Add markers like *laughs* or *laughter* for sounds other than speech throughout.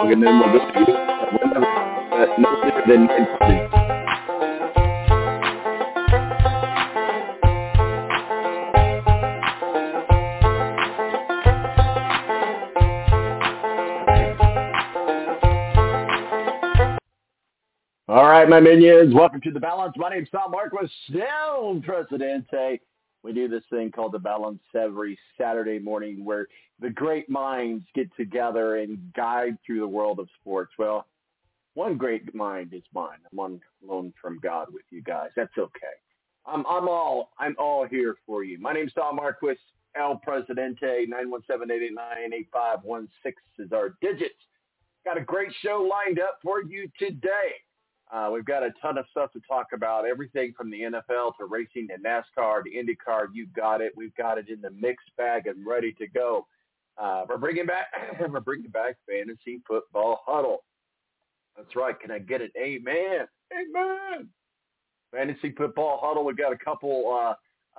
dialogue and then we'll go to whenever, no later than 9:30. All right, my minions, welcome to The Balance. My name's Tom Marquis, still Presidente. Eh? We do this thing called The Balance every Saturday morning where the great minds get together and guide through the world of sports. Well, one great mind is mine. I'm on loan from God with you guys. That's okay. I'm, I'm all I'm all here for you. My name's Tom Marquis, El Presidente, 917-889-8516 is our digits. Got a great show lined up for you today. Uh, we've got a ton of stuff to talk about, everything from the NFL to racing to NASCAR to IndyCar. You got it. We've got it in the mixed bag and ready to go. Uh, we're bringing back *clears throat* we're bringing back fantasy football huddle. That's right. Can I get an amen? Amen. Fantasy football huddle. We've got a couple uh,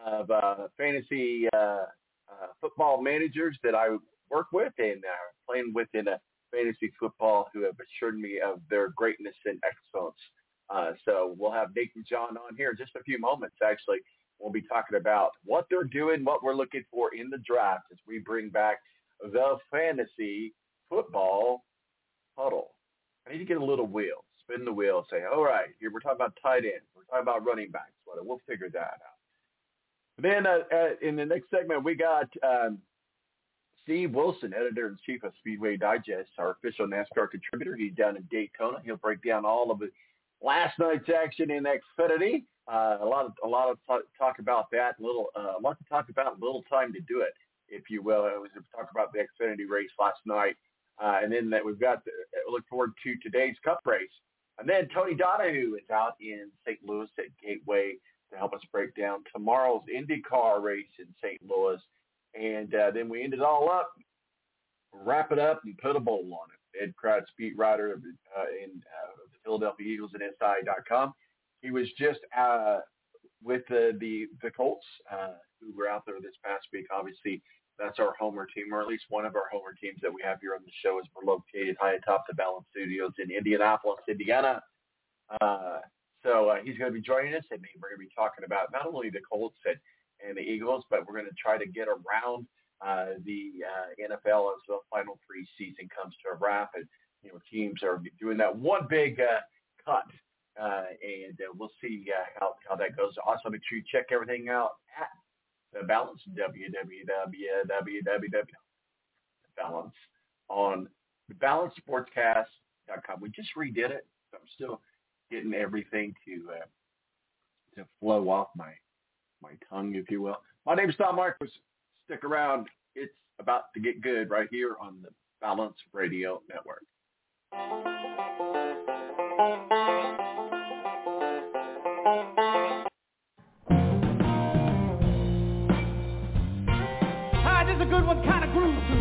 of uh, fantasy uh, uh, football managers that I work with and uh, playing with in a fantasy football who have assured me of their greatness and excellence. Uh, so we'll have Nate and John on here in just a few moments. Actually, we'll be talking about what they're doing, what we're looking for in the draft as we bring back the fantasy football huddle. I need to get a little wheel, spin the wheel, say, all right, here we're talking about tight ends, we're talking about running backs. Well, we'll figure that out. Then uh, uh, in the next segment, we got um, Steve Wilson, editor-in-chief of Speedway Digest, our official NASCAR contributor. He's down in Daytona. He'll break down all of the last night's action in Xfinity. Uh, a lot of a lot of talk, about that. Little uh, a lot to talk about. A little time to do it, if you will. It was talk about the Xfinity race last night, uh, and then that we've got. The, look forward to today's Cup race, and then Tony Donahue is out in St. Louis at Gateway to help us break down tomorrow's IndyCar race in St. Louis. And uh, then we end it all up, wrap it up, and put a bowl on it. Ed Kracz, beat writer uh, in uh, the Philadelphia Eagles at SI.com. He was just uh, with the, the, the Colts, uh, who were out there this past week. Obviously, that's our homer team, or at least one of our homer teams that we have here on the show as we're located high atop the Balance Studios in Indianapolis, Indiana. Uh, so uh, he's going to be joining us, and we're going to be talking about not only the Colts and and the Eagles, but we're going to try to get around uh, the uh, NFL as the final preseason comes to a wrap, and you know teams are doing that one big uh, cut, uh, and uh, we'll see uh, how how that goes. Also, make sure you check everything out at the Balance www balance on balancesportscast.com. We just redid it, so I'm still getting everything to uh, to flow off my my tongue, if you will. My name is Tom Marcus. Stick around. It's about to get good right here on the Balance Radio Network. Hi, this is a good one, kind of groove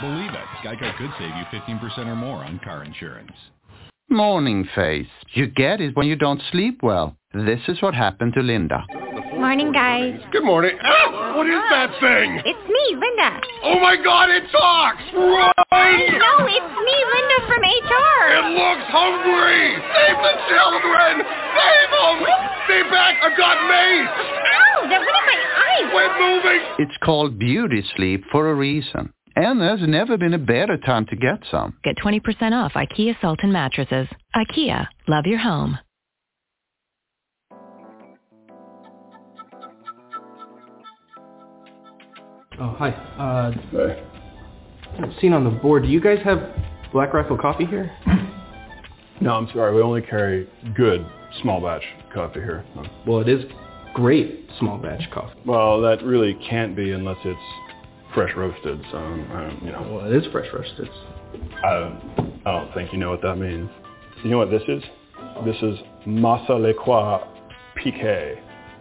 Believe it, Geico could save you 15% or more on car insurance. Morning face. You get it when you don't sleep well. This is what happened to Linda. Morning, guys. Good morning. Ah, what is that thing? It's me, Linda. Oh my god, it talks! Run! No, it's me, Linda from HR. It looks hungry! Save the children! Save them! Stay back! I've got mace! Ow, that went in my eye. Quit moving! It's called beauty sleep for a reason. And there's never been a better time to get some. Get 20% off IKEA Sultan mattresses. IKEA, love your home. Oh, hi. Uh, Seen on the board, do you guys have Black Rifle coffee here? No, I'm sorry. We only carry good small batch coffee here. Well, it is great small batch coffee. Well, that really can't be unless it's fresh roasted. So, um, you know. Well, it is fresh roasted. I, I don't think you know what that means. You know what this is? This is Masa Lekwa Pique,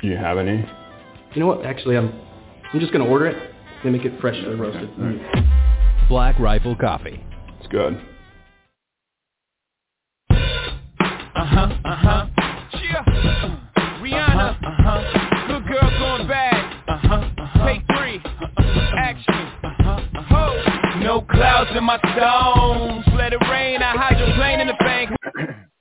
Do you have any? You know what? Actually, I'm I'm just gonna order it. They make it fresh and roasted. Black Rifle Coffee. It's good. Uh-huh, uh-huh. Yeah. Rihanna. Uh-huh. Good girl going bad. Uh-huh, uh-huh. Take three. Uh-huh. Action. Uh-huh, uh-huh. No clouds in my stones. Let it rain. I hydroplane in the bank. *clears throat*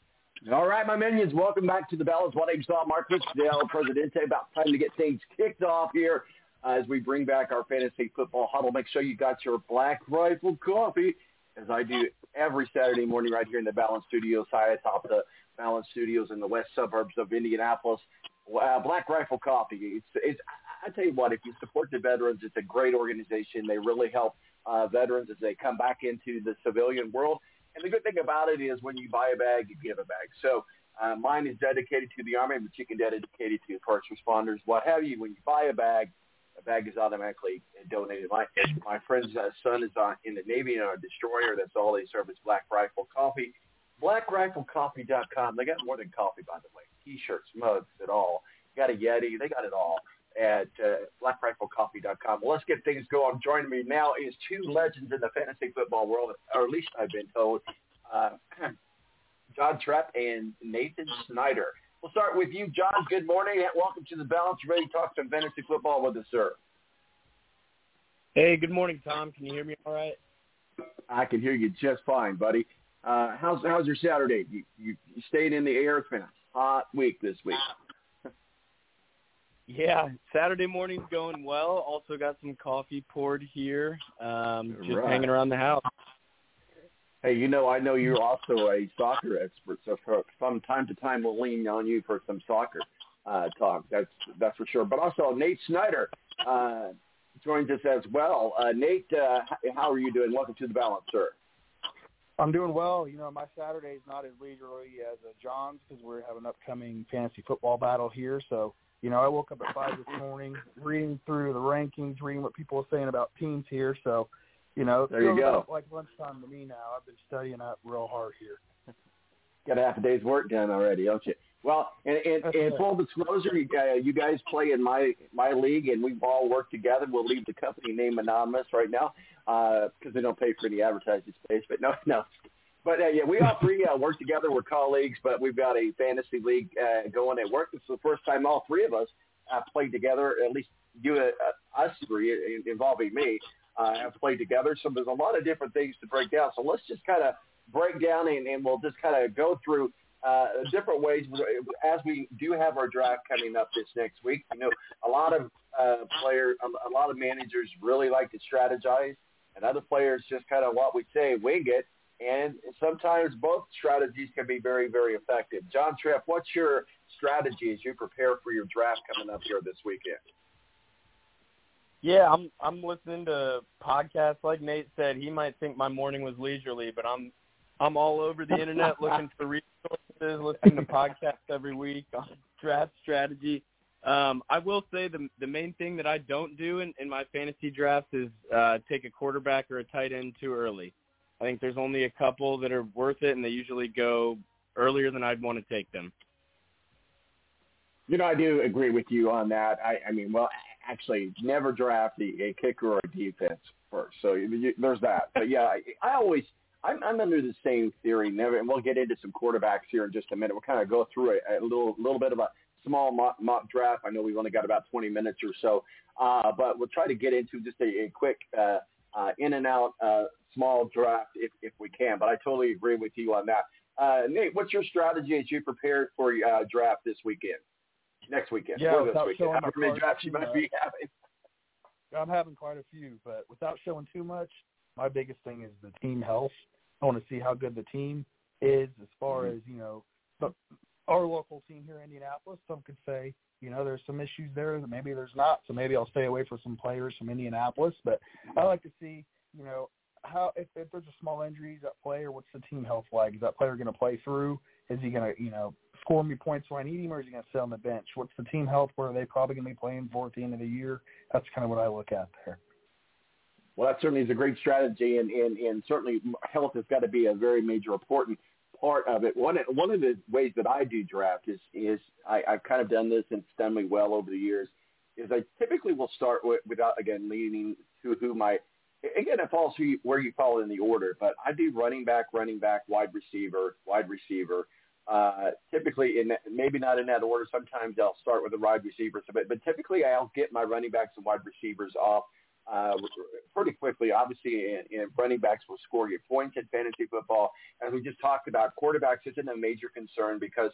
All right, my minions, welcome back to the Balance. What name's Tom Marcus, Del Presidente. About time to get things kicked off here as we bring back our fantasy football huddle. Make sure you got your Black Rifle coffee, as I do every Saturday morning right here in the Balance Studios, high atop the Balance Studios in the west suburbs of Indianapolis. Uh, Black Rifle Coffee. It's, it's, I tell you what, if you support the veterans, it's a great organization. They really help uh, veterans as they come back into the civilian world. And the good thing about it is when you buy a bag, you give a bag. So uh, mine is dedicated to the Army, but you can dedicate it to first responders, what have you. When you buy a bag, a bag is automatically donated. My my friend's uh, son is on in the Navy on a destroyer. That's all they serve is Black Rifle Coffee. BlackRifleCoffee.com. They got more than coffee, by the way. T-shirts, mugs, it all. got a Yeti. They got it all at uh, BlackRifleCoffee.com. Well, let's get things going. Joining me now is two legends in the fantasy football world, or at least I've been told, uh, *clears throat* John Tripp and Nathan Snyder. We'll start with you, John. Good morning. Welcome to the Balance. You ready to talk some fantasy football with us, sir? Hey, good morning, Tom. Can you hear me all right? I can hear you just fine, buddy. Uh, how's how's your Saturday? You, you you stayed in the air. It's been a hot week this week. Yeah, Saturday morning's going well. Also got some coffee poured here. Um, just Right. hanging around the house. Hey, you know, I know you're also a soccer expert, so for, from time to time we'll lean on you for some soccer uh, talk. That's that's for sure. But also Nate Snyder uh, joins us as well. Uh, Nate, uh, how are you doing? Welcome to the Balance, sir. I'm doing well. You know, my Saturday is not as leisurely as uh, John's because we have an upcoming fantasy football battle here. So, you know, I woke up at five this morning, reading through the rankings, reading what people are saying about teams here. So, you know, There you go. like lunchtime to me now. I've been studying up real hard here. *laughs* Got a half a day's work done already, don't you? Well, and, and, and full disclosure, you, uh, you guys play in my my league, and we've all work together. We'll leave the company name anonymous right now because they don't pay for any advertising space. But no, *laughs* no. But uh, yeah, we all three uh, work together. We're colleagues, but we've got a fantasy league uh, going at work. It's the first time all three of us have played together. At least you, uh, us three, involving me, uh, have played together. So there's a lot of different things to break down. So let's just kind of break down, and, and we'll just kind of go through uh, different ways as we do have our draft coming up this next week. You know, a lot of uh, players, a lot of managers really like to strategize, and other players just kind of what we say wing it. And sometimes both strategies can be very, very effective. John Tripp, what's your strategy as you prepare for your draft coming up here this weekend? Yeah, I'm I'm listening to podcasts like Nate said. He might think my morning was leisurely, but I'm I'm all over the internet *laughs* looking for resources, listening to podcasts every week on *laughs* draft strategy. Um, I will say the the main thing that I don't do in, in my fantasy drafts is uh, take a quarterback or a tight end too early. I think there's only a couple that are worth it, and they usually go earlier than I'd want to take them. You know, I do agree with you on that. I, I mean, well, actually, never draft a, a kicker or a defense first. So you, there's that. But yeah, I, I always – I'm, I'm under the same theory. Never, and we'll get into some quarterbacks here in just a minute. We'll kind of go through a, a little little bit of a small mock, mock draft. I know we've only got about 20 minutes or so, uh, but we'll try to get into just a, a quick uh, uh, in and out uh, small draft if, if we can. But I totally agree with you on that. Uh, Nate, what's your strategy as you prepare for uh, draft this weekend? Next weekend, yeah, or this weekend? How many drafts you might be having? I'm having quite a few, but without showing too much, my biggest thing is the team health. I want to see how good the team is as far mm-hmm. as you know. Our local team here in Indianapolis, some could say, you know, there's some issues there that maybe there's not. So maybe I'll stay away from some players from Indianapolis. But I like to see, you know, how if, if there's a small injury, is that player, what's the team health like? Is that player going to play through? Is he going to, you know, score me points when I need him, or is he going to sit on the bench? What's the team health? Where are they probably going to be playing for at the end of the year? That's kind of what I look at there. Well, that certainly is a great strategy, and, and, and certainly health has got to be a very major important part of it. One one of the ways that I do draft is is I, I've kind of done this and it's done me well over the years. Is I typically will start with, without again leaning to who my again it falls who you, where you fall in the order, but I do running back, running back, wide receiver, wide receiver. Uh, typically, in maybe not in that order. Sometimes I'll start with the wide receivers, but but typically I'll get my running backs and wide receivers off uh, pretty quickly. Obviously, in, in running backs will score you points in fantasy football. As we just talked about, quarterbacks isn't a major concern because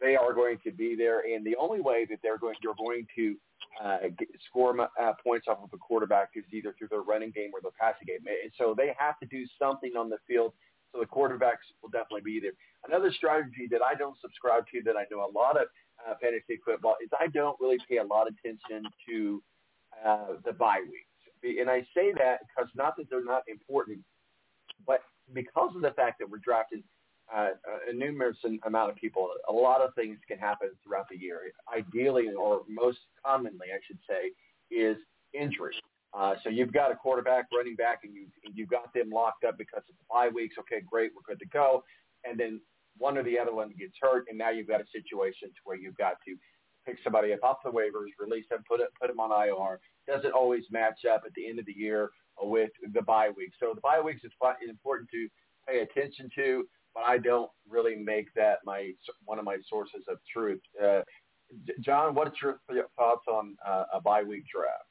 they are going to be there, and the only way that they're going you're going to uh, get, score uh, points off of a quarterback is either through their running game or their passing game. And so they have to do something on the field. So the quarterbacks will definitely be there. Another strategy that I don't subscribe to that I know a lot of uh, fantasy football is I don't really pay a lot of attention to uh, the bye week and I say that because not that they're not important, but because of the fact that we're drafting uh, a numerous amount of people, a lot of things can happen throughout the year. Ideally, or most commonly, I should say, is injury. Uh, so you've got a quarterback, running back, and you you've got them locked up because of bye weeks. Okay, great, we're good to go. And then one or the other one gets hurt, and now you've got a situation to where you've got to pick somebody up off the waivers, release them, put it, put them on IR. Doesn't always match up at the end of the year with the bye week. So the bye weeks is important to pay attention to, but I don't really make that my one of my sources of truth. Uh, John, what's your thoughts on uh, a bye week draft?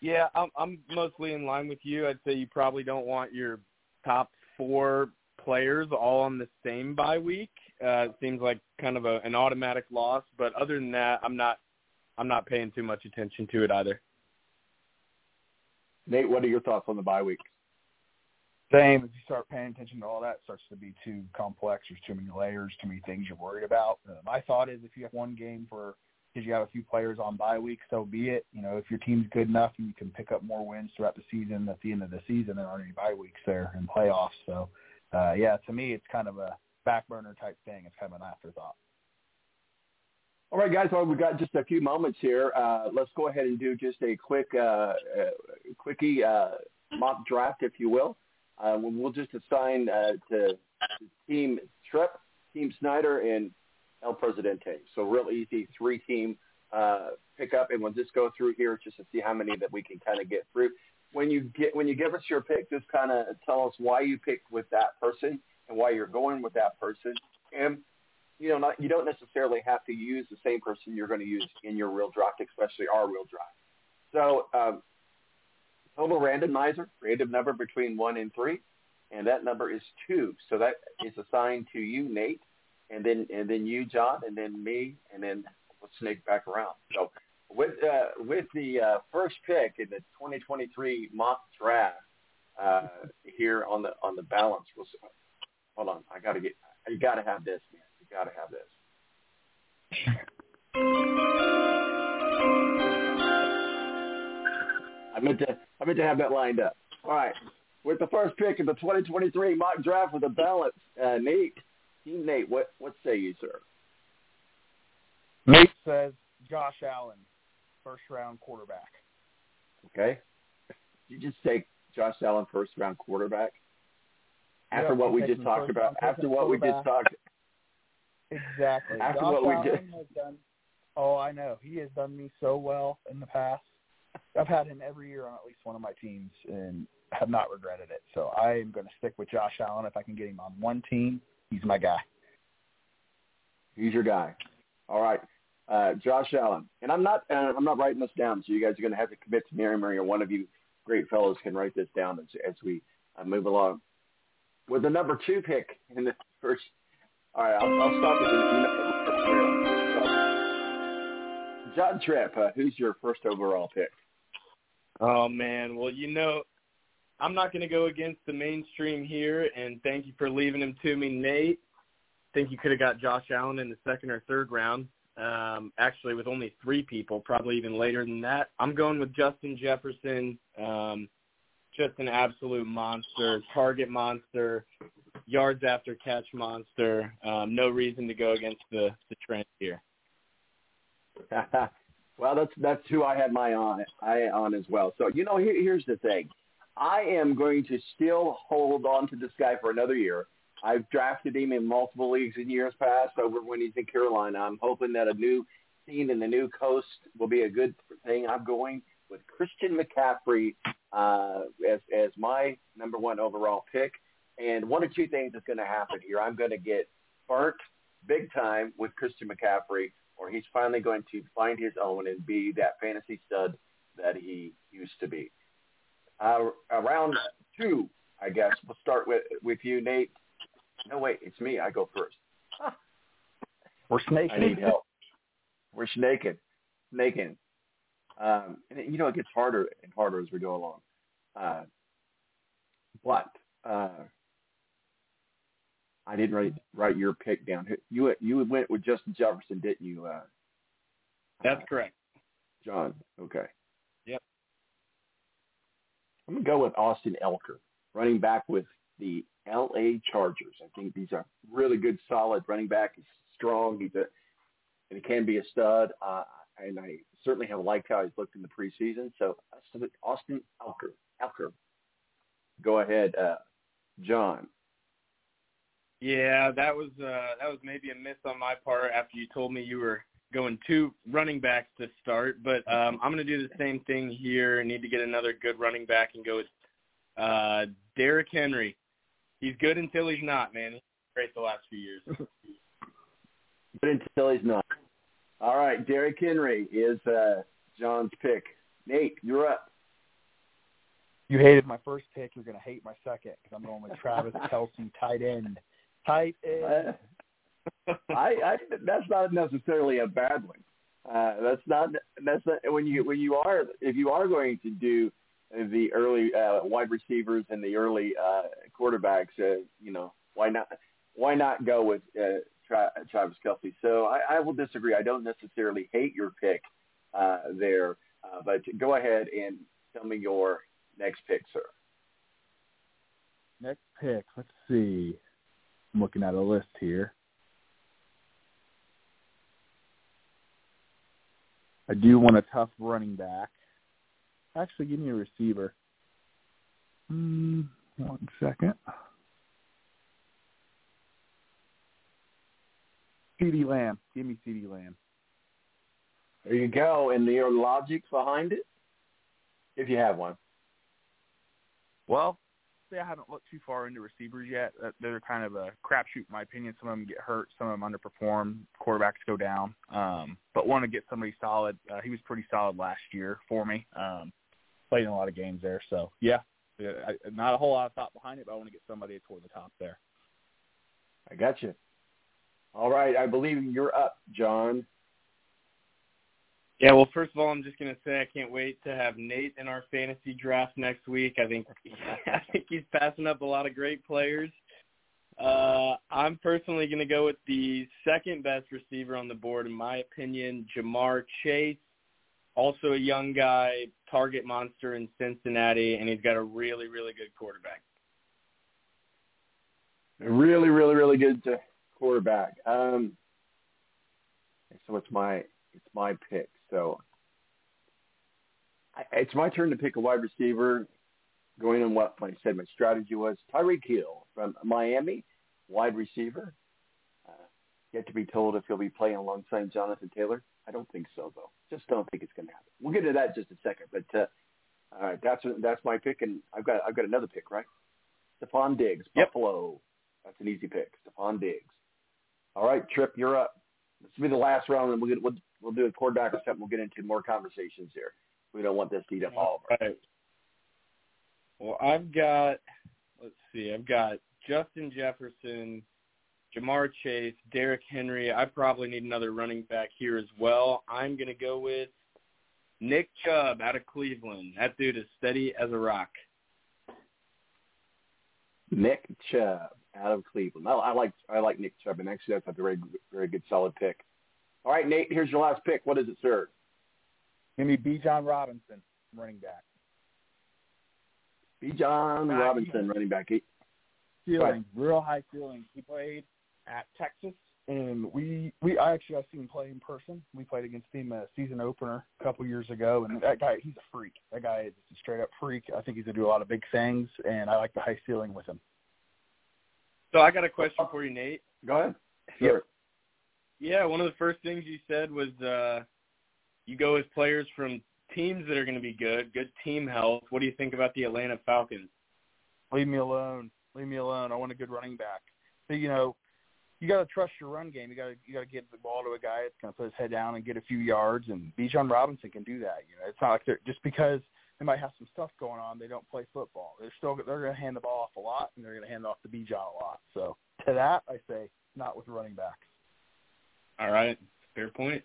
Yeah, I'm, I'm mostly in line with you. I'd say you probably don't want your top four players all on the same bye week. Uh, seems like kind of a, an automatic loss, but other than that, I'm not I'm not paying too much attention to it either. Nate, what are your thoughts on the bye week? Same. If you start paying attention to all that, it starts to be too complex. There's too many layers, too many things you're worried about. Uh, my thought is if you have one game for because you have a few players on bye week, so be it. You know, if your team's good enough and you can pick up more wins throughout the season, at the end of the season, there aren't any bye weeks there in playoffs. So, uh, yeah, to me, it's kind of a back burner type thing. It's kind of an afterthought. All right, guys. Well, we've got just a few moments here. Uh, let's go ahead and do just a quick, uh, uh, quickie uh, mock draft, if you will. Uh, we'll just assign uh, to Team Tripp, Team Snyder, and El Presidente. So real easy three team uh, pick up, and we'll just go through here just to see how many that we can kind of get through. When you get when you give us your pick, just kind of tell us why you picked with that person and why you're going with that person, and you know not, you don't necessarily have to use the same person you're going to use in your real draft, especially our real draft. So um, total randomizer, random number between one and three, and that number is two. So that is assigned to you, Nate, and then and then you, John, and then me, and then we'll snake back around. So with uh, with the uh, first pick in the 2023 mock draft uh, here on the on the balance, we'll, hold on, I gotta get, you gotta have this, man, you gotta have this. I meant to I meant to have that lined up. All right. With the first pick in the 2023 mock draft with the balance, uh, Nate, Team Nate, what what say you, sir? Nate says Josh Allen, first round quarterback. Okay. Did you just take Josh Allen first round quarterback? After what we just talked about, after what we just talked, Exactly. After Josh what we Allen has done. Oh, I know. He has done me so well in the past. I've had him every year on at least one of my teams and have not regretted it. So I am going to stick with Josh Allen if I can get him on one team. He's my guy. he's your guy. All right. Uh, Josh Allen, and I'm not uh, I'm not writing this down, so you guys are going to have to commit to Mary Mary, or one of you great fellows can write this down as, as we uh, move along. With the number two pick in the first, all right, I'll, I'll with the, John Tripp. Uh, who's your first overall pick? Oh man, well you know, I'm not going to go against the mainstream here, and thank you for leaving him to me, Nate. I think you could have got Josh Allen in the second or third round. Um, actually, with only three people, probably even later than that. I'm going with Justin Jefferson. Um, just an absolute monster, target monster, yards after catch monster. Um, no reason to go against the, the trend here. *laughs* well, that's that's who I had my on I on as well. So you know, here, here's the thing. I am going to still hold on to this guy for another year. I've drafted him in multiple leagues in years past over when he's in Carolina. I'm hoping that a new scene in the new coast will be a good thing. I'm going with Christian McCaffrey uh, as as my number one overall pick. And one or two things is going to happen here. I'm going to get burnt big time with Christian McCaffrey, or he's finally going to find his own and be that fantasy stud that he used to be. Uh, around two, I guess we'll start with with you, Nate. No, wait, it's me. I go first. We're snaking. *laughs* I need help. We're snaking, snaking. Um, and you know, it gets harder and harder as we go along. Uh, but uh, I didn't write write your pick down. You you went with Justin Jefferson, didn't you? Uh, That's correct. John. Okay. Yep. I'm gonna go with Austin Ekeler, running back with the L.A. Chargers. I think he's a really good, solid running back. He's strong. He's a and he can be a stud. Uh, and I certainly have liked how he's looked in the preseason. So Austin Ekeler. Ekeler. Go ahead, uh, John. Yeah, that was uh, that was maybe a miss on my part after you told me you were going two running backs to start. But um, I'm going to do the same thing here. I need to get another good running back and go with uh, Derrick Henry. He's good until he's not, man. He's great the last few years. *laughs* But until he's not. All right, Derrick Henry is uh, John's pick. Nate, you're up. You hated my first pick. You're going to hate my second because I'm going with Travis *laughs* Kelce, tight end. Tight end. I, I that's not necessarily a bad one. Uh, that's not that's not when you when you are if you are going to do the early uh, wide receivers and the early uh, quarterbacks, uh, you know why not why not go with uh, Tra- Travis Kelce? So I, I will disagree. I don't necessarily hate your pick uh, there, uh, but go ahead and tell me your next pick, sir. Next pick. Let's see. I'm looking at a list here. I do want a tough running back. Actually, give me a receiver. Hmm, one second. CeeDee Lamb. Give me CeeDee Lamb. There you go. And the logic behind it, if you have one. Well, say I haven't looked too far into receivers yet. They're kind of a crapshoot, in my opinion. Some of them get hurt, some of them underperform. Quarterbacks go down. Um, but want to get somebody solid. Uh, he was pretty solid last year for me. Um, played in a lot of games there, so yeah, Yeah, I, not a whole lot of thought behind it, but I want to get somebody toward the top there. I got you. All right. I believe you're up, John. Yeah, well, first of all, I'm just gonna say I can't wait to have Nate in our fantasy draft next week. I think *laughs* I think he's passing up a lot of great players. Uh, I'm personally gonna go with the second best receiver on the board, in my opinion, Ja'Marr Chase. Also a young guy, target monster in Cincinnati, and he's got a really, really good quarterback. Really, really, really good uh, quarterback. Um, so it's my it's my pick. So I, it's my turn to pick a wide receiver. Going on what I said my strategy was, Tyreek Hill from Miami, wide receiver. Uh, yet to be told if he'll be playing alongside Jonathan Taylor. I don't think so, though. Just don't think it's going to happen. We'll get to that in just a second. But uh, all right, that's that's my pick, and I've got I've got another pick, right? Stefon Diggs, Buffalo. That's an easy pick. Stefon Diggs. All right, Tripp, you're up. This will be the last round, and we'll get, we'll, we'll do a quarterback or something. We'll get into more conversations here. We don't want this to eat up all of our. Right. Well, I've got let's see, I've got Justin Jefferson, Ja'Marr Chase, Derrick Henry. I probably need another running back here as well. I'm gonna go with Nick Chubb out of Cleveland. That dude is steady as a rock. Nick Chubb out of Cleveland. I, I like I like Nick Chubb, and actually that's a very very good solid pick. All right, Nate, here's your last pick. What is it, sir? Give me Bijan Robinson, running back. Bijan Back. Robinson, running back. He, Ceiling, real high ceiling. He played at Texas, and we we I actually I've seen him play in person. We played against him a season opener a couple years ago, and that guy he's a freak. That guy is a straight up freak. I think he's gonna do a lot of big things, and I like the high ceiling with him. So I got a question for you, Nate. Go ahead. Sure. Yeah, one of the first things you said was uh you go with players from teams that are going to be good, good team health. What do you think about the Atlanta Falcons? Leave me alone. Leave me alone. I want a good running back. So, you know, you got to trust your run game. You got to you got to get the ball to a guy that's going to put his head down and get a few yards. And Bijan Robinson can do that. You know, it's not like they're just because they might have some stuff going on, they don't play football. They're still they're going to hand the ball off a lot, and they're going to hand it off to Bijan a lot. So to that, I say not with running backs. All right, fair point.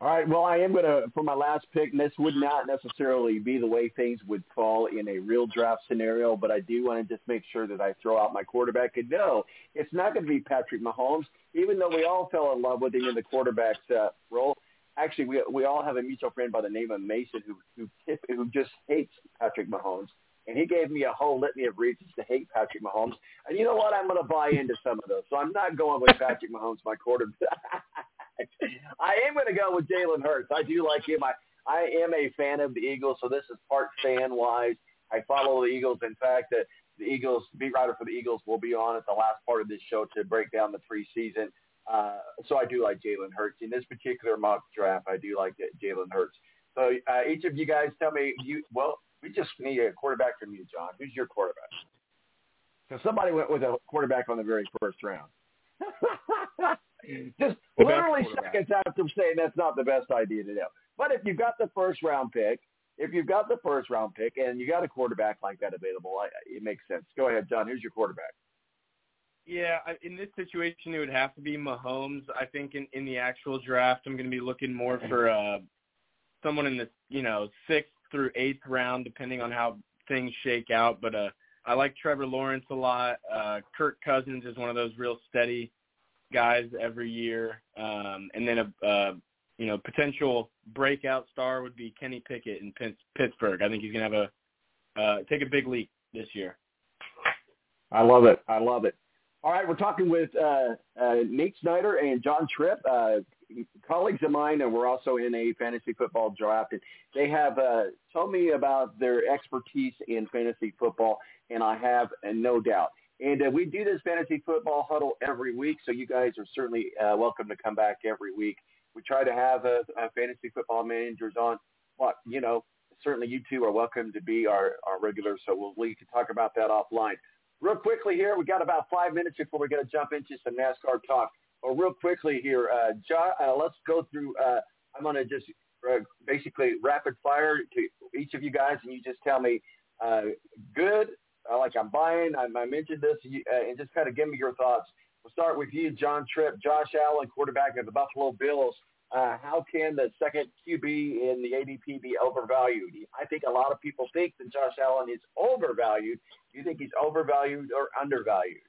All right. Well, I am going to, for my last pick, and this would not necessarily be the way things would fall in a real draft scenario, but I do want to just make sure that I throw out my quarterback. And no, it's not going to be Patrick Mahomes, even though we all fell in love with him in the quarterback's uh, role. Actually, we we all have a mutual friend by the name of Mason who who who just hates Patrick Mahomes, and he gave me a whole litany of reasons to hate Patrick Mahomes. And you know what? I'm going to buy into some of those. So I'm not going with Patrick Mahomes, my quarterback. *laughs* I am going to go with Jalen Hurts. I do like him. I I am a fan of the Eagles, so this is part fan wise. I follow the Eagles. In fact, that the Eagles beat writer for the Eagles will be on at the last part of this show to break down the preseason. Uh, so I do like Jalen Hurts in this particular mock draft. I do like Jalen Hurts. So uh, each of you guys, tell me. You well, we just need a quarterback from you, John. Who's your quarterback? So somebody went with a quarterback on the very first round. *laughs* Just literally seconds after saying that's not the best idea to do. But if you've got the first round pick, if you've got the first round pick and you got a quarterback like that available, I, it makes sense. Go ahead, John. Who's your quarterback? Yeah, in this situation, it would have to be Mahomes. I think in in the actual draft, I'm going to be looking more for uh someone in the you know sixth through eighth round, depending on how things shake out. But uh, I like Trevor Lawrence a lot. Uh, Kirk Cousins is one of those real steady guys every year. Um, and then a uh, you know potential breakout star would be Kenny Pickett in Pitts- Pittsburgh. I think he's going to have a uh, take a big leap this year. I love it. I love it. All right, we're talking with uh, uh, Nate Snyder and John Tripp, uh, colleagues of mine, and we're also in a fantasy football draft. And they have uh, told me about their expertise in fantasy football, and I have no doubt. And uh, we do this fantasy football huddle every week, so you guys are certainly uh, welcome to come back every week. We try to have fantasy football managers on. But, you know, certainly you two are welcome to be our, our regulars, so we'll, we can talk about that offline. Real quickly here, we got about five minutes before we're going to jump into some NASCAR talk. Well, real quickly here, uh, John, uh, let's go through. Uh, I'm going to just uh, basically rapid fire to each of you guys, and you just tell me uh, good, like I'm buying. I, I mentioned this, you, uh, and just kind of give me your thoughts. We'll start with you, John Tripp, Josh Allen, quarterback of the Buffalo Bills. Uh, how can the second QB in the ADP be overvalued? I think a lot of people think that Josh Allen is overvalued. Do you think he's overvalued or undervalued?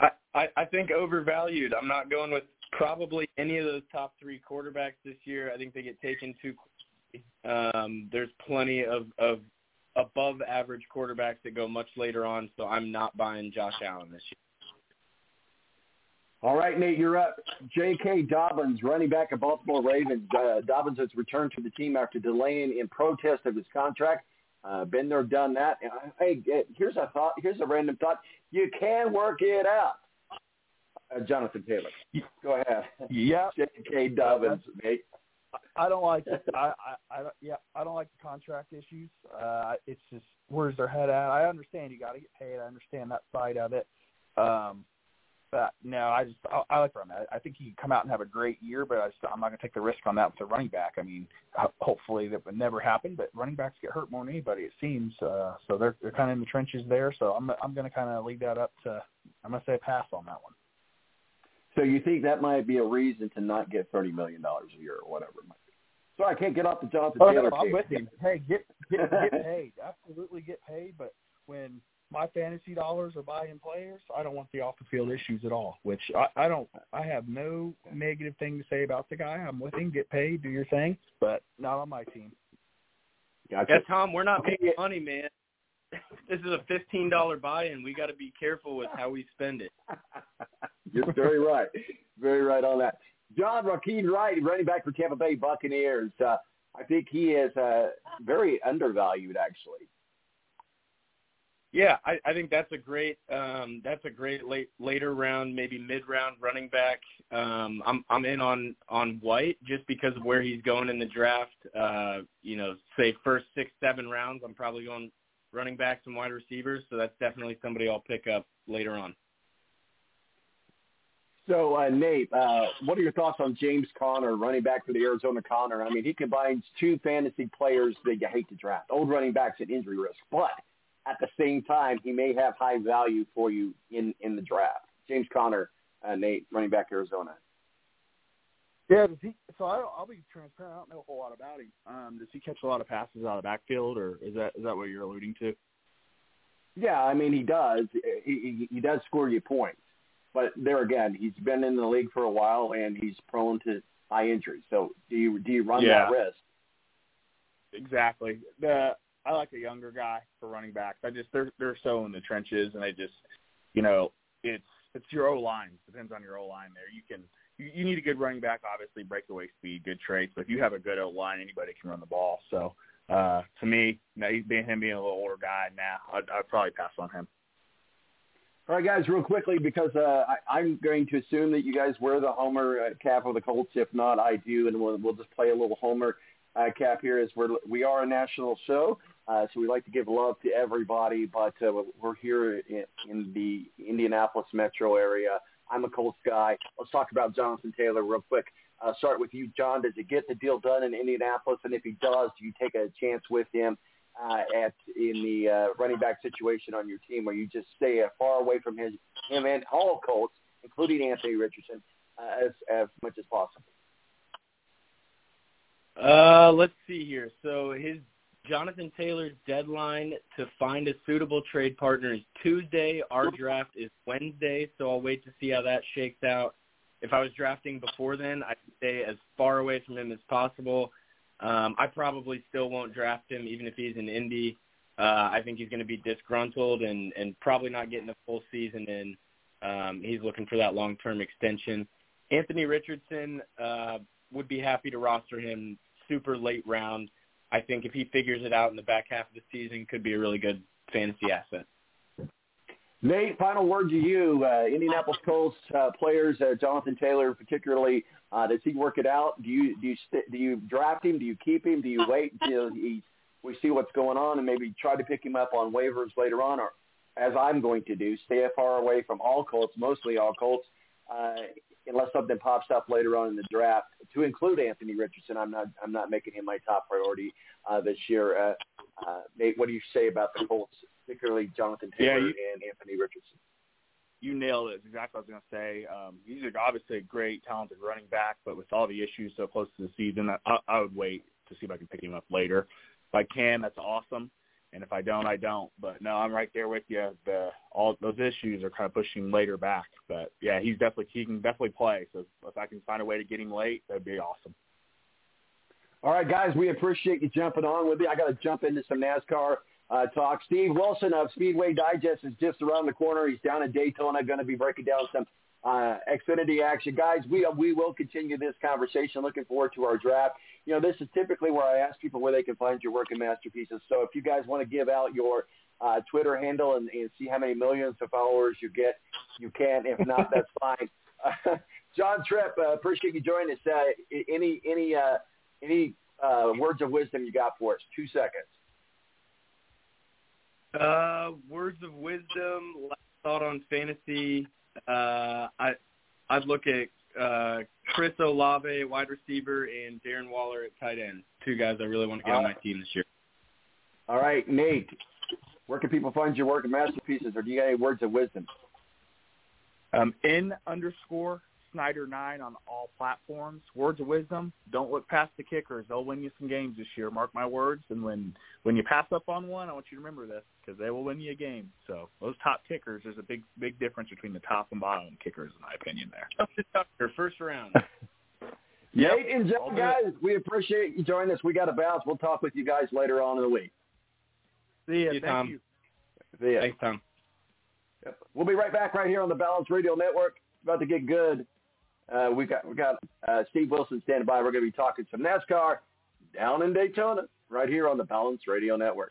I, I, I think overvalued. I'm not going with probably any of those top three quarterbacks this year. I think they get taken too quickly. Um, there's plenty of, of above average quarterbacks that go much later on, so I'm not buying Josh Allen this year. All right, Nate, you're up. J.K. Dobbins, running back of Baltimore Ravens. Uh, Dobbins has returned to the team after delaying in protest of his contract. Uh, been there, done that. Uh, hey, here's a thought. Here's a random thought. You can work it out. Uh, Jonathan Taylor, go ahead. Yeah, *laughs* J.K. Dobbins, Nate. I don't like it. I, I, I, yeah, I don't like the contract issues. Uh, it's just where's their head at. I understand you got to get paid. I understand that side of it. Um, but no, I just I, I like Run. I, I think he can come out and have a great year, but I just, I'm not going to take the risk on that with a running back. I mean, hopefully that would never happen, but running backs get hurt more than anybody, it seems. Uh, so they're they're kind of in the trenches there. So I'm I'm going to kind of leave that up to I'm going to say pass on that one. So you think that might be a reason to not get thirty million dollars a year or whatever it might be? So I can't get off the Jonathan oh, Taylor. No, I'm with him. Hey, get get get *laughs* paid. Absolutely get paid. But when my fantasy dollars are buying players. I don't want the off the field issues at all. Which I, I don't. I have no negative thing to say about the guy. I'm with him. Get paid. Do your thing. But not on my team. Gotcha. Yeah, Tom, we're not making money, man. *laughs* This is a fifteen dollar buy-in. We got to be careful with how we spend it. *laughs* You're very right. Very right on that. John Rachaad White, running back for Tampa Bay Buccaneers. Uh, I think he is uh, very undervalued, actually. Yeah, I, I think that's a great um, that's a great late later round, maybe mid round running back. Um, I'm I'm in on on White just because of where he's going in the draft. Uh, you know, say first six seven rounds, I'm probably going running backs and wide receivers. So that's definitely somebody I'll pick up later on. So uh, Nate, uh, what are your thoughts on James Conner, running back for the Arizona Conner? I mean, he combines two fantasy players that you hate to draft, old running backs at injury risk, but at the same time, he may have high value for you in in the draft. James Conner, uh, Nate, running back Arizona. Yeah, does he? So I, I'll be transparent. I don't know a whole lot about him. Um, does he catch a lot of passes out of the backfield, or is that is that what you're alluding to? Yeah, I mean he does. He he, he does score you points, but there again, he's been in the league for a while and he's prone to high injuries. So do you do you run yeah. that risk? Exactly. The I like a younger guy for running backs. I just they're they're so in the trenches, and they just you know it's it's your O line. Depends on your O line there. You can you, you need a good running back, obviously breakaway speed, good traits. But if you have a good O line, anybody can run the ball. So uh, to me, now being him being a little older guy, now nah, I'd, I'd probably pass on him. All right, guys, real quickly because uh, I, I'm going to assume that you guys wear the Homer uh, cap of the Colts. If not, I do, and we'll, we'll just play a little Homer uh, cap here. As we're we are a national show, uh, so we like to give love to everybody, but uh, we're here in, in the Indianapolis metro area. I'm a Colts guy. Let's talk about Jonathan Taylor real quick. Uh, start with you, John. Does he get the deal done in Indianapolis? And if he does, do you take a chance with him uh, at in the uh, running back situation on your team, or you just stay far away from his him and all Colts, including Anthony Richardson, uh, as as much as possible? Uh, let's see here. So his Jonathan Taylor's deadline to find a suitable trade partner is Tuesday. Our draft is Wednesday, so I'll wait to see how that shakes out. If I was drafting before then, I'd stay as far away from him as possible. Um, I probably still won't draft him, even if he's in Indy. Uh, I think he's going to be disgruntled and, and probably not getting a full season in. Um, he's looking for that long-term extension. Anthony Richardson uh, would be happy to roster him super late round. I think if he figures it out in the back half of the season, could be a really good fantasy asset. Nate, final word to you. Uh, Indianapolis Colts uh, players, uh, Jonathan Taylor particularly. Uh, does he work it out? Do you do you st- do you draft him? Do you keep him? Do you wait until he we see what's going on and maybe try to pick him up on waivers later on, or as I'm going to do, stay far away from all Colts, mostly all Colts, uh, unless something pops up later on in the draft. To include Anthony Richardson, I'm not I'm not making him my top priority uh, this year. Uh, uh, Nate, what do you say about the Colts, particularly Jonathan Taylor Yeah, you- and Anthony Richardson? you nailed it. It's exactly what I was going to say. Um, he's a- obviously a great, talented running back, but with all the issues so close to the season, I, I would wait to see if I can pick him up later. If I can, that's awesome. And if I don't, I don't. But no, I'm right there with you. The all those issues are kind of pushing later back. But yeah, he's definitely he can definitely play. So if I can find a way to get him late, that'd be awesome. All right, guys, we appreciate you jumping on with me. I got to jump into some NASCAR uh, talk. Steve Wilson of Speedway Digest is just around the corner. He's down in Daytona, going to be breaking down some uh, Xfinity action. Guys, we we will continue this conversation. Looking forward to our draft. You know, this is typically where I ask people where they can find your work and masterpieces. So if you guys want to give out your uh, Twitter handle and, and see how many millions of followers you get, you can. If not, that's *laughs* fine. Uh, *laughs* John Tripp, uh, appreciate you joining us. Uh, any any uh, any uh, words of wisdom you got for us? Two seconds. Uh, words of wisdom. Last thought on fantasy. Uh, I I'd look at uh, Chris Olave, wide receiver, and Darren Waller at tight end. Two guys I really want to get on my team this year. All right, Nate. Where can people find your work and masterpieces, or do you got any words of wisdom? Um, in underscore Snyder nine on all platforms. Words of wisdom: Don't look past the kickers. They'll win you some games this year. Mark my words. And when when you pass up on one, I want you to remember this because they will win you a game. So those top kickers, there's a big big difference between the top and bottom kickers, in my opinion. There. Your first round. *laughs* Nate and John, guys, we appreciate you joining us. We got to bounce. We'll talk with you guys later on in the week. See ya. See you, Thank Tom. you. See ya. Thanks, Tom. Yep. We'll be right back right here on the Balance Radio Network. It's about to get good. Uh, we got we got uh, Steve Wilson standing by. We're going to be talking some NASCAR down in Daytona right here on the Balance Radio Network.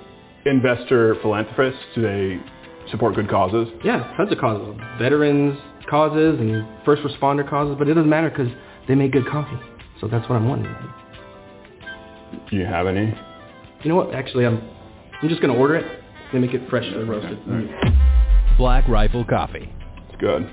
investor philanthropists? Do they support good causes? Yeah, tons of causes. Veterans causes and first responder causes, but it doesn't matter because they make good coffee. So that's what I'm wanting. Do you have any? You know what? Actually, I'm I'm just gonna order it. They make it fresh and roasted. Black Rifle Coffee. It's good.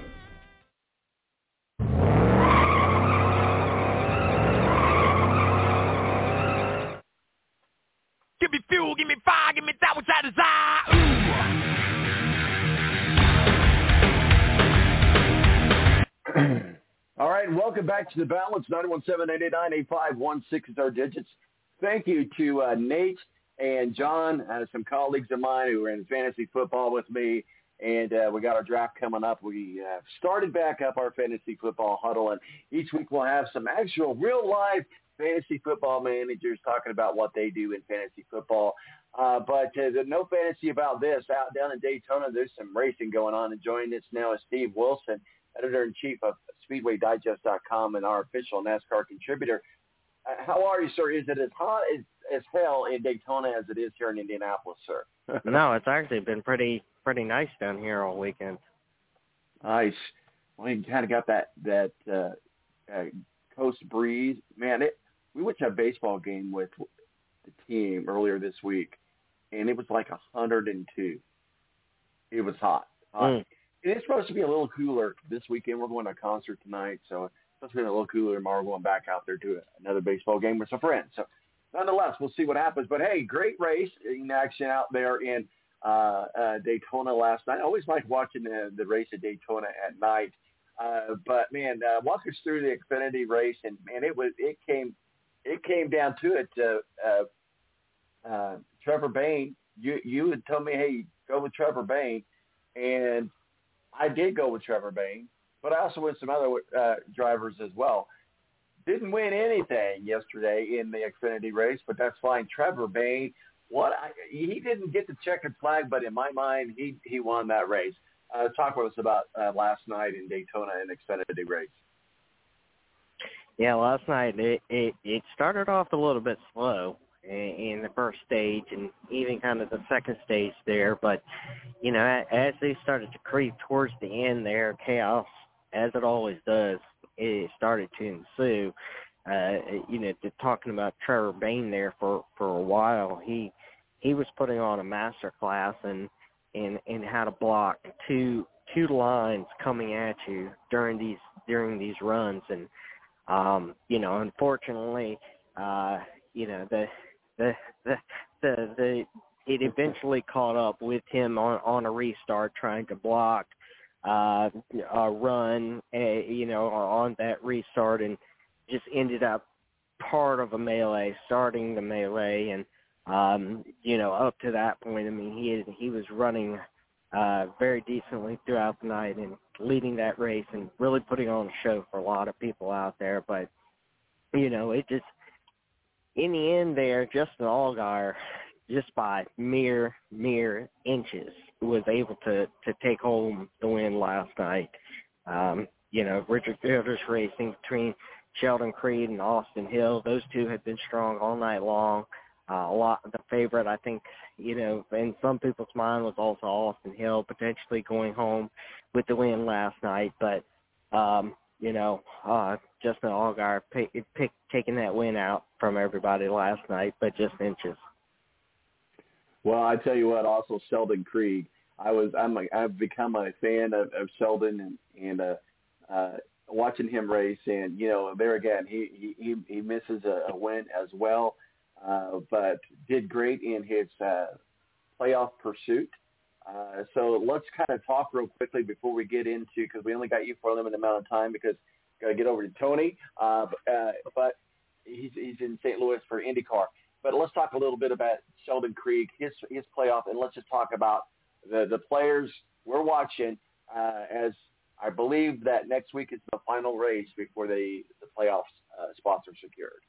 Welcome back to the balance. 917-889-8516 is our digits. Thank you to uh, Nate And John has some colleagues of mine who are in fantasy football with me, and uh, we got our draft coming up. We uh, started back up our fantasy football huddle, and each week we'll have some actual real life fantasy football managers talking about what they do in fantasy football. Uh, but uh, no fantasy about this. Out down in Daytona, there's some racing going on, and joining us now is Steve Wilson, editor-in-chief of SpeedwayDigest.com and our official NASCAR contributor. Uh, how are you, sir? Is it as hot as, as hell in Daytona as it is here in Indianapolis, sir? *laughs* no, it's actually been pretty pretty nice down here all weekend. Nice. Well, you kind of got that that uh, uh, coast breeze. Man, it. We went to a baseball game with the team earlier this week, and it was like a 102. It was hot. hot. Mm. It's supposed to be a little cooler this weekend. We're going to a concert tonight, so it's supposed to be a little cooler tomorrow. We're going back out there to another baseball game with some friends. So nonetheless, we'll see what happens. But hey, great race in action out there in uh, uh, Daytona last night. I always like watching the, the race at Daytona at night. Uh, but man, uh, walk us through the Xfinity race, and man, it was it came it came down to it. Uh, uh, uh, Trevor Bayne, you you had told me, hey, go with Trevor Bayne, and I did go with Trevor Bayne, but I also went some other uh, drivers as well. Didn't win anything yesterday in the Xfinity race, but that's fine. Trevor Bayne, what I, he didn't get the checkered flag, but in my mind, he he won that race. Uh, talk with us about uh, last night in Daytona in Xfinity race. Yeah, last night it, it it started off a little bit slow in, in the first stage and even kind of the second stage there, but you know as they started to creep towards the end there, chaos as it always does, it started to ensue. Uh, you know, talking about Trevor Bayne there for for a while, he he was putting on a master class and in in how to block two two lines coming at you during these during these runs and um, you know, unfortunately, uh, you know, the, the, *laughs* the, the, the, it eventually caught up with him on, on a restart trying to block, uh, a run, uh, you know, on that restart and just ended up part of a melee, starting the melee. And, um, you know, up to that point, I mean, he, he was running, uh, very decently throughout the night and leading that race and really putting on a show for a lot of people out there. But you know, it just in the end there, Justin Allgaier, just by mere mere inches, was able to to take home the win last night. Um, you know, Richard Childress racing between Sheldon Creed and Austin Hill. Those two had been strong all night long. Uh, a lot the favorite, I think, you know, in some people's mind was also Austin Hill potentially going home with the win last night, but um, you know, uh, Justin Allgaier pick, pick, taking that win out from everybody last night, but just inches. Well, I tell you what, also Sheldon Creed. I was I'm a, I've become a fan of, of Sheldon and and uh, uh, watching him race, and you know, there again, he he he misses a, a win as well uh, but did great in his uh, playoff pursuit. Uh, so let's kind of talk real quickly before we get into because we only got you for a limited amount of time because got to get over to Tony. Uh, uh, but he's he's in St. Louis for IndyCar. But let's talk a little bit about Sheldon Creed, his his playoff, and let's just talk about the the players we're watching uh, as I believe that next week is the final race before the the playoffs uh, spots are secured.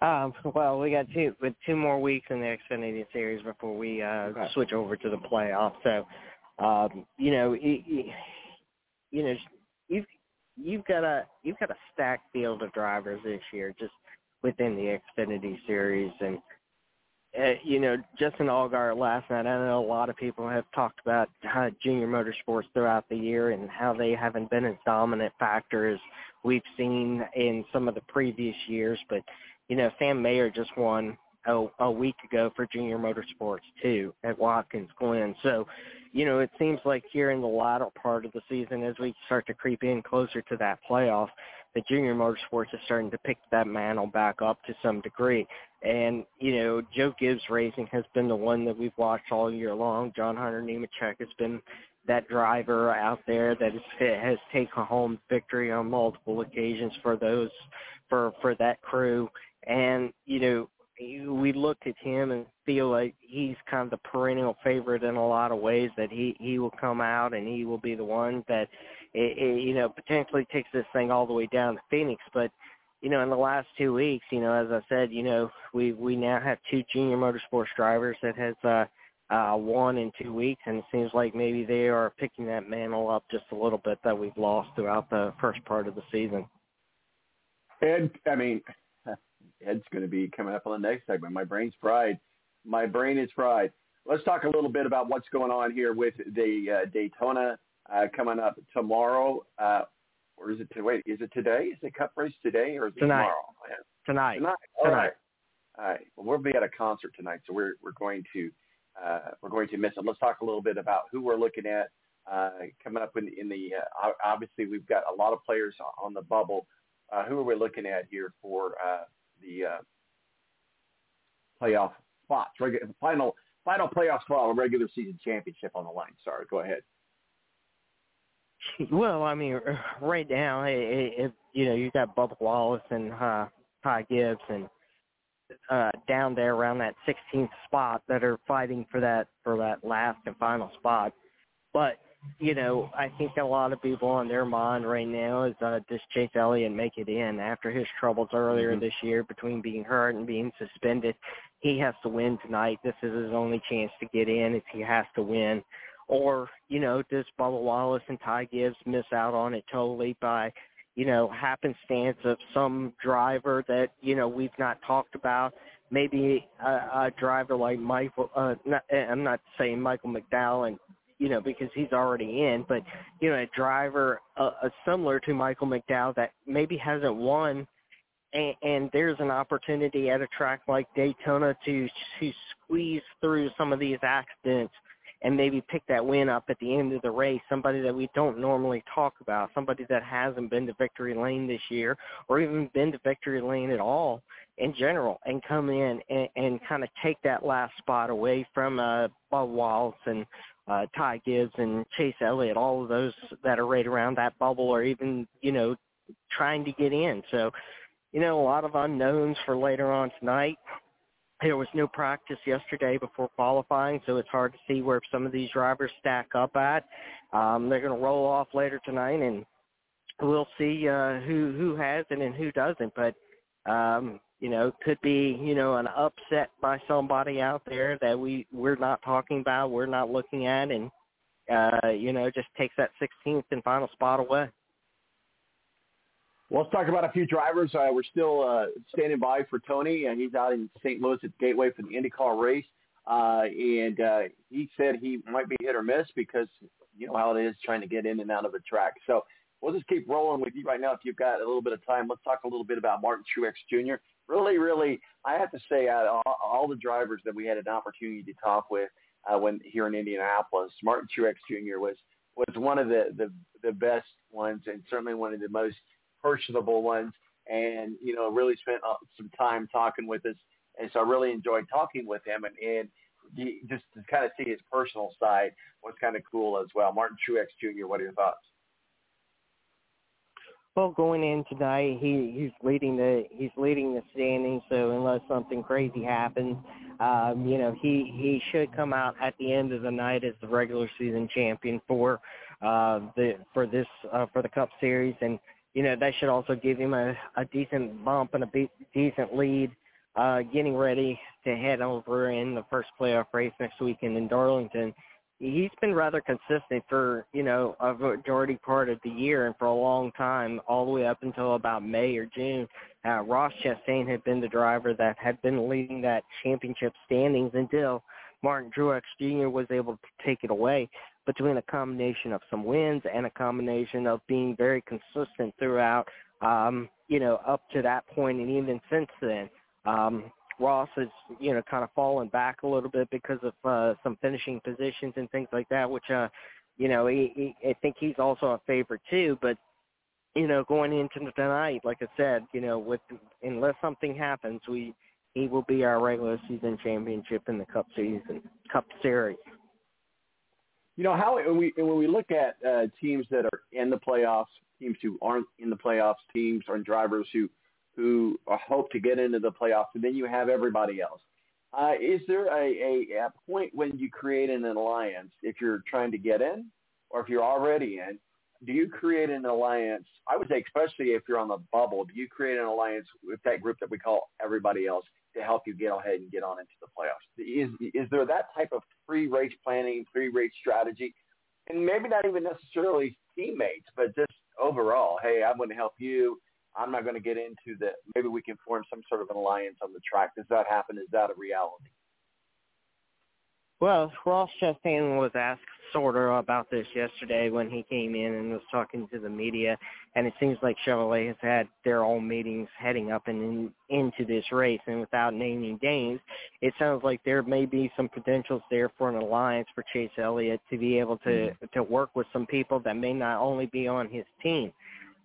Um, well, we got two with two more weeks in the Xfinity Series before we uh, okay. switch over to the playoffs. So, um, you know, you, you know, you've you've got a you've got a stacked field of drivers this year just within the Xfinity Series, and uh, you know, Justin Allgaier last night. I know a lot of people have talked about uh, junior motorsports throughout the year and how they haven't been as dominant factor as we've seen in some of the previous years, but you know, Sam Mayer just won a, a week ago for Junior Motorsports too at Watkins Glen. So, you know, it seems like here in the latter part of the season, as we start to creep in closer to that playoff, the Junior Motorsports is starting to pick that mantle back up to some degree. And you know, Joe Gibbs Racing has been the one that we've watched all year long. John Hunter Nemechek has been that driver out there that has taken home victory on multiple occasions for those for for that crew and you know we looked at him and feel like he's kind of the perennial favorite in a lot of ways. That he he will come out and he will be the one that it, it, you know potentially takes this thing all the way down to Phoenix. But you know, in the last two weeks, you know, as I said, you know, we we now have two junior motorsports drivers that has uh, uh, won in two weeks, and it seems like maybe they are picking that mantle up just a little bit that we've lost throughout the first part of the season. Ed, I mean, *laughs* Ed's going to be coming up on the next segment. My brain's fried. My brain is fried. Let's talk a little bit about what's going on here with the uh, Daytona uh, coming up tomorrow. Uh, or is it to, wait? Is it today? Is the Cup race today or is it tonight. tomorrow? Tonight. Tonight. All tonight. right. All right. Well, we'll be at a concert tonight, so we're we're going to uh, we're going to miss it. Let's talk a little bit about who we're looking at uh, coming up in, in the. Uh, obviously, we've got a lot of players on the bubble. Uh, who are we looking at here for uh, the uh, playoff spots? Regu- final final playoff spot, regular season championship on the line. Sorry, go ahead. *laughs* Well, I mean, right now, it, you know, you got Bubba Wallace and uh, Ty Gibbs and uh, down there around that 16th spot that are fighting for that for that last and final spot. But you know, I think a lot of people on their mind right now is uh, does Chase Elliott make it in after his troubles earlier Mm-hmm. this year between being hurt and being suspended? He has to win tonight. This is his only chance to get in if he has to win. Or, you know, does Bubba Wallace and Ty Gibbs miss out on it totally by, you know, happenstance of some driver that, you know, we've not talked about? Maybe a, a driver like Michael, uh, not, I'm not saying Michael McDowell and you know, because he's already in, but you know, a driver uh, uh, similar to Michael McDowell that maybe hasn't won, and, and there's an opportunity at a track like Daytona to to squeeze through some of these accidents and maybe pick that win up at the end of the race. Somebody that we don't normally talk about, somebody that hasn't been to victory lane this year, or even been to victory lane at all in general, and come in and, and kind of take that last spot away from uh, Bob Wallace and uh, Ty Gibbs and Chase Elliott, all of those that are right around that bubble, or even you know trying to get in. So, you know, a lot of unknowns for later on tonight. There was no practice yesterday before qualifying, so it's hard to see where some of these drivers stack up at. Um, they're going to roll off later tonight, and we'll see uh, who who has it and who doesn't. But um, you know, could be you know an upset by somebody out there that we we're not talking about, we're not looking at, and uh, you know just takes that 16th and final spot away. Well, let's talk about a few drivers. Uh, we're still uh, standing by for Tony, and he's out in St. Louis at Gateway for the IndyCar race. Uh, and uh, he said he might be hit or miss because you know how it is trying to get in and out of a track. So we'll just keep rolling with you right now. If you've got a little bit of time, let's talk a little bit about Martin Truex Jr. Really, really, I have to say, out all, all the drivers that we had an opportunity to talk with uh, when here in Indianapolis, Martin Truex Jr. was was one of the, the the best ones, and certainly one of the most personable ones. And you know, really spent uh, some time talking with us, and so I really enjoyed talking with him, and and he, just to kind of see his personal side was kind of cool as well. Martin Truex Jr. What are your thoughts? Well, going in tonight, he he's leading the he's leading the standings. So unless something crazy happens, um, you know he he should come out at the end of the night as the regular season champion for uh, the for this uh, for the Cup Series, and you know that should also give him a, a decent bump and a be- decent lead, uh, getting ready to head over in the first playoff race next weekend in Darlington he's been rather consistent for you know a majority part of the year and for a long time, all the way up until about May or June. Uh, Ross Chastain had been the driver that had been leading that championship standings until Martin Truex Jr. was able to take it away. Between a combination of some wins and a combination of being very consistent throughout, um, you know, up to that point and even since then. Um, Ross has, you know, kind of fallen back a little bit because of uh, some finishing positions and things like that, which, uh, you know, he, he, I think he's also a favorite too. But, you know, going into tonight, like I said, you know, with unless something happens, we he will be our regular season championship in the Cup season, Cup Series. You know how when we when we look at uh, teams that are in the playoffs, teams who aren't in the playoffs, teams or drivers who who hope to get into the playoffs, and then you have everybody else. Uh, is there a, a, a point when you create an alliance if you're trying to get in, or if you're already in? Do you create an alliance? I would say, especially if you're on the bubble, do you create an alliance with that group that we call everybody else to help you get ahead and get on into the playoffs? Is is there that type of pre-race planning, pre-race strategy, and maybe not even necessarily teammates, but just overall? Hey, I'm going to help you. I'm not going to get into the. Maybe we can form some sort of an alliance on the track. Does that happen? Is that a reality? Well, Ross Chastain was asked sort of about this yesterday when he came in and was talking to the media, and it seems like Chevrolet has had their own meetings heading up and in, into this race, and without naming names, it sounds like there may be some potentials there for an alliance for Chase Elliott to be able to Mm-hmm. to work with some people that may not only be on his team.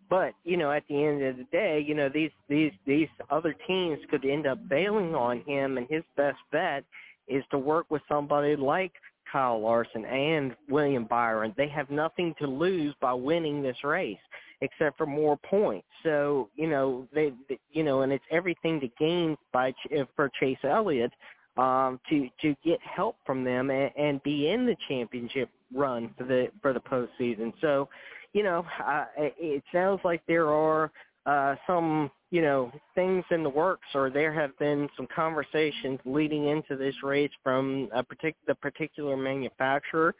But you know, at the end of the day, you know these these these other teams could end up bailing on him, and his best bet is to work with somebody like Kyle Larson and William Byron. They have nothing to lose by winning this race except for more points. So you know they, you know, and it's everything to gain by for Chase Elliott um, to to get help from them and, and be in the championship run for the for the postseason. So you know, uh, it it sounds like there are uh, some, you know, things in the works, or there have been some conversations leading into this race from a partic- the particular manufacturer,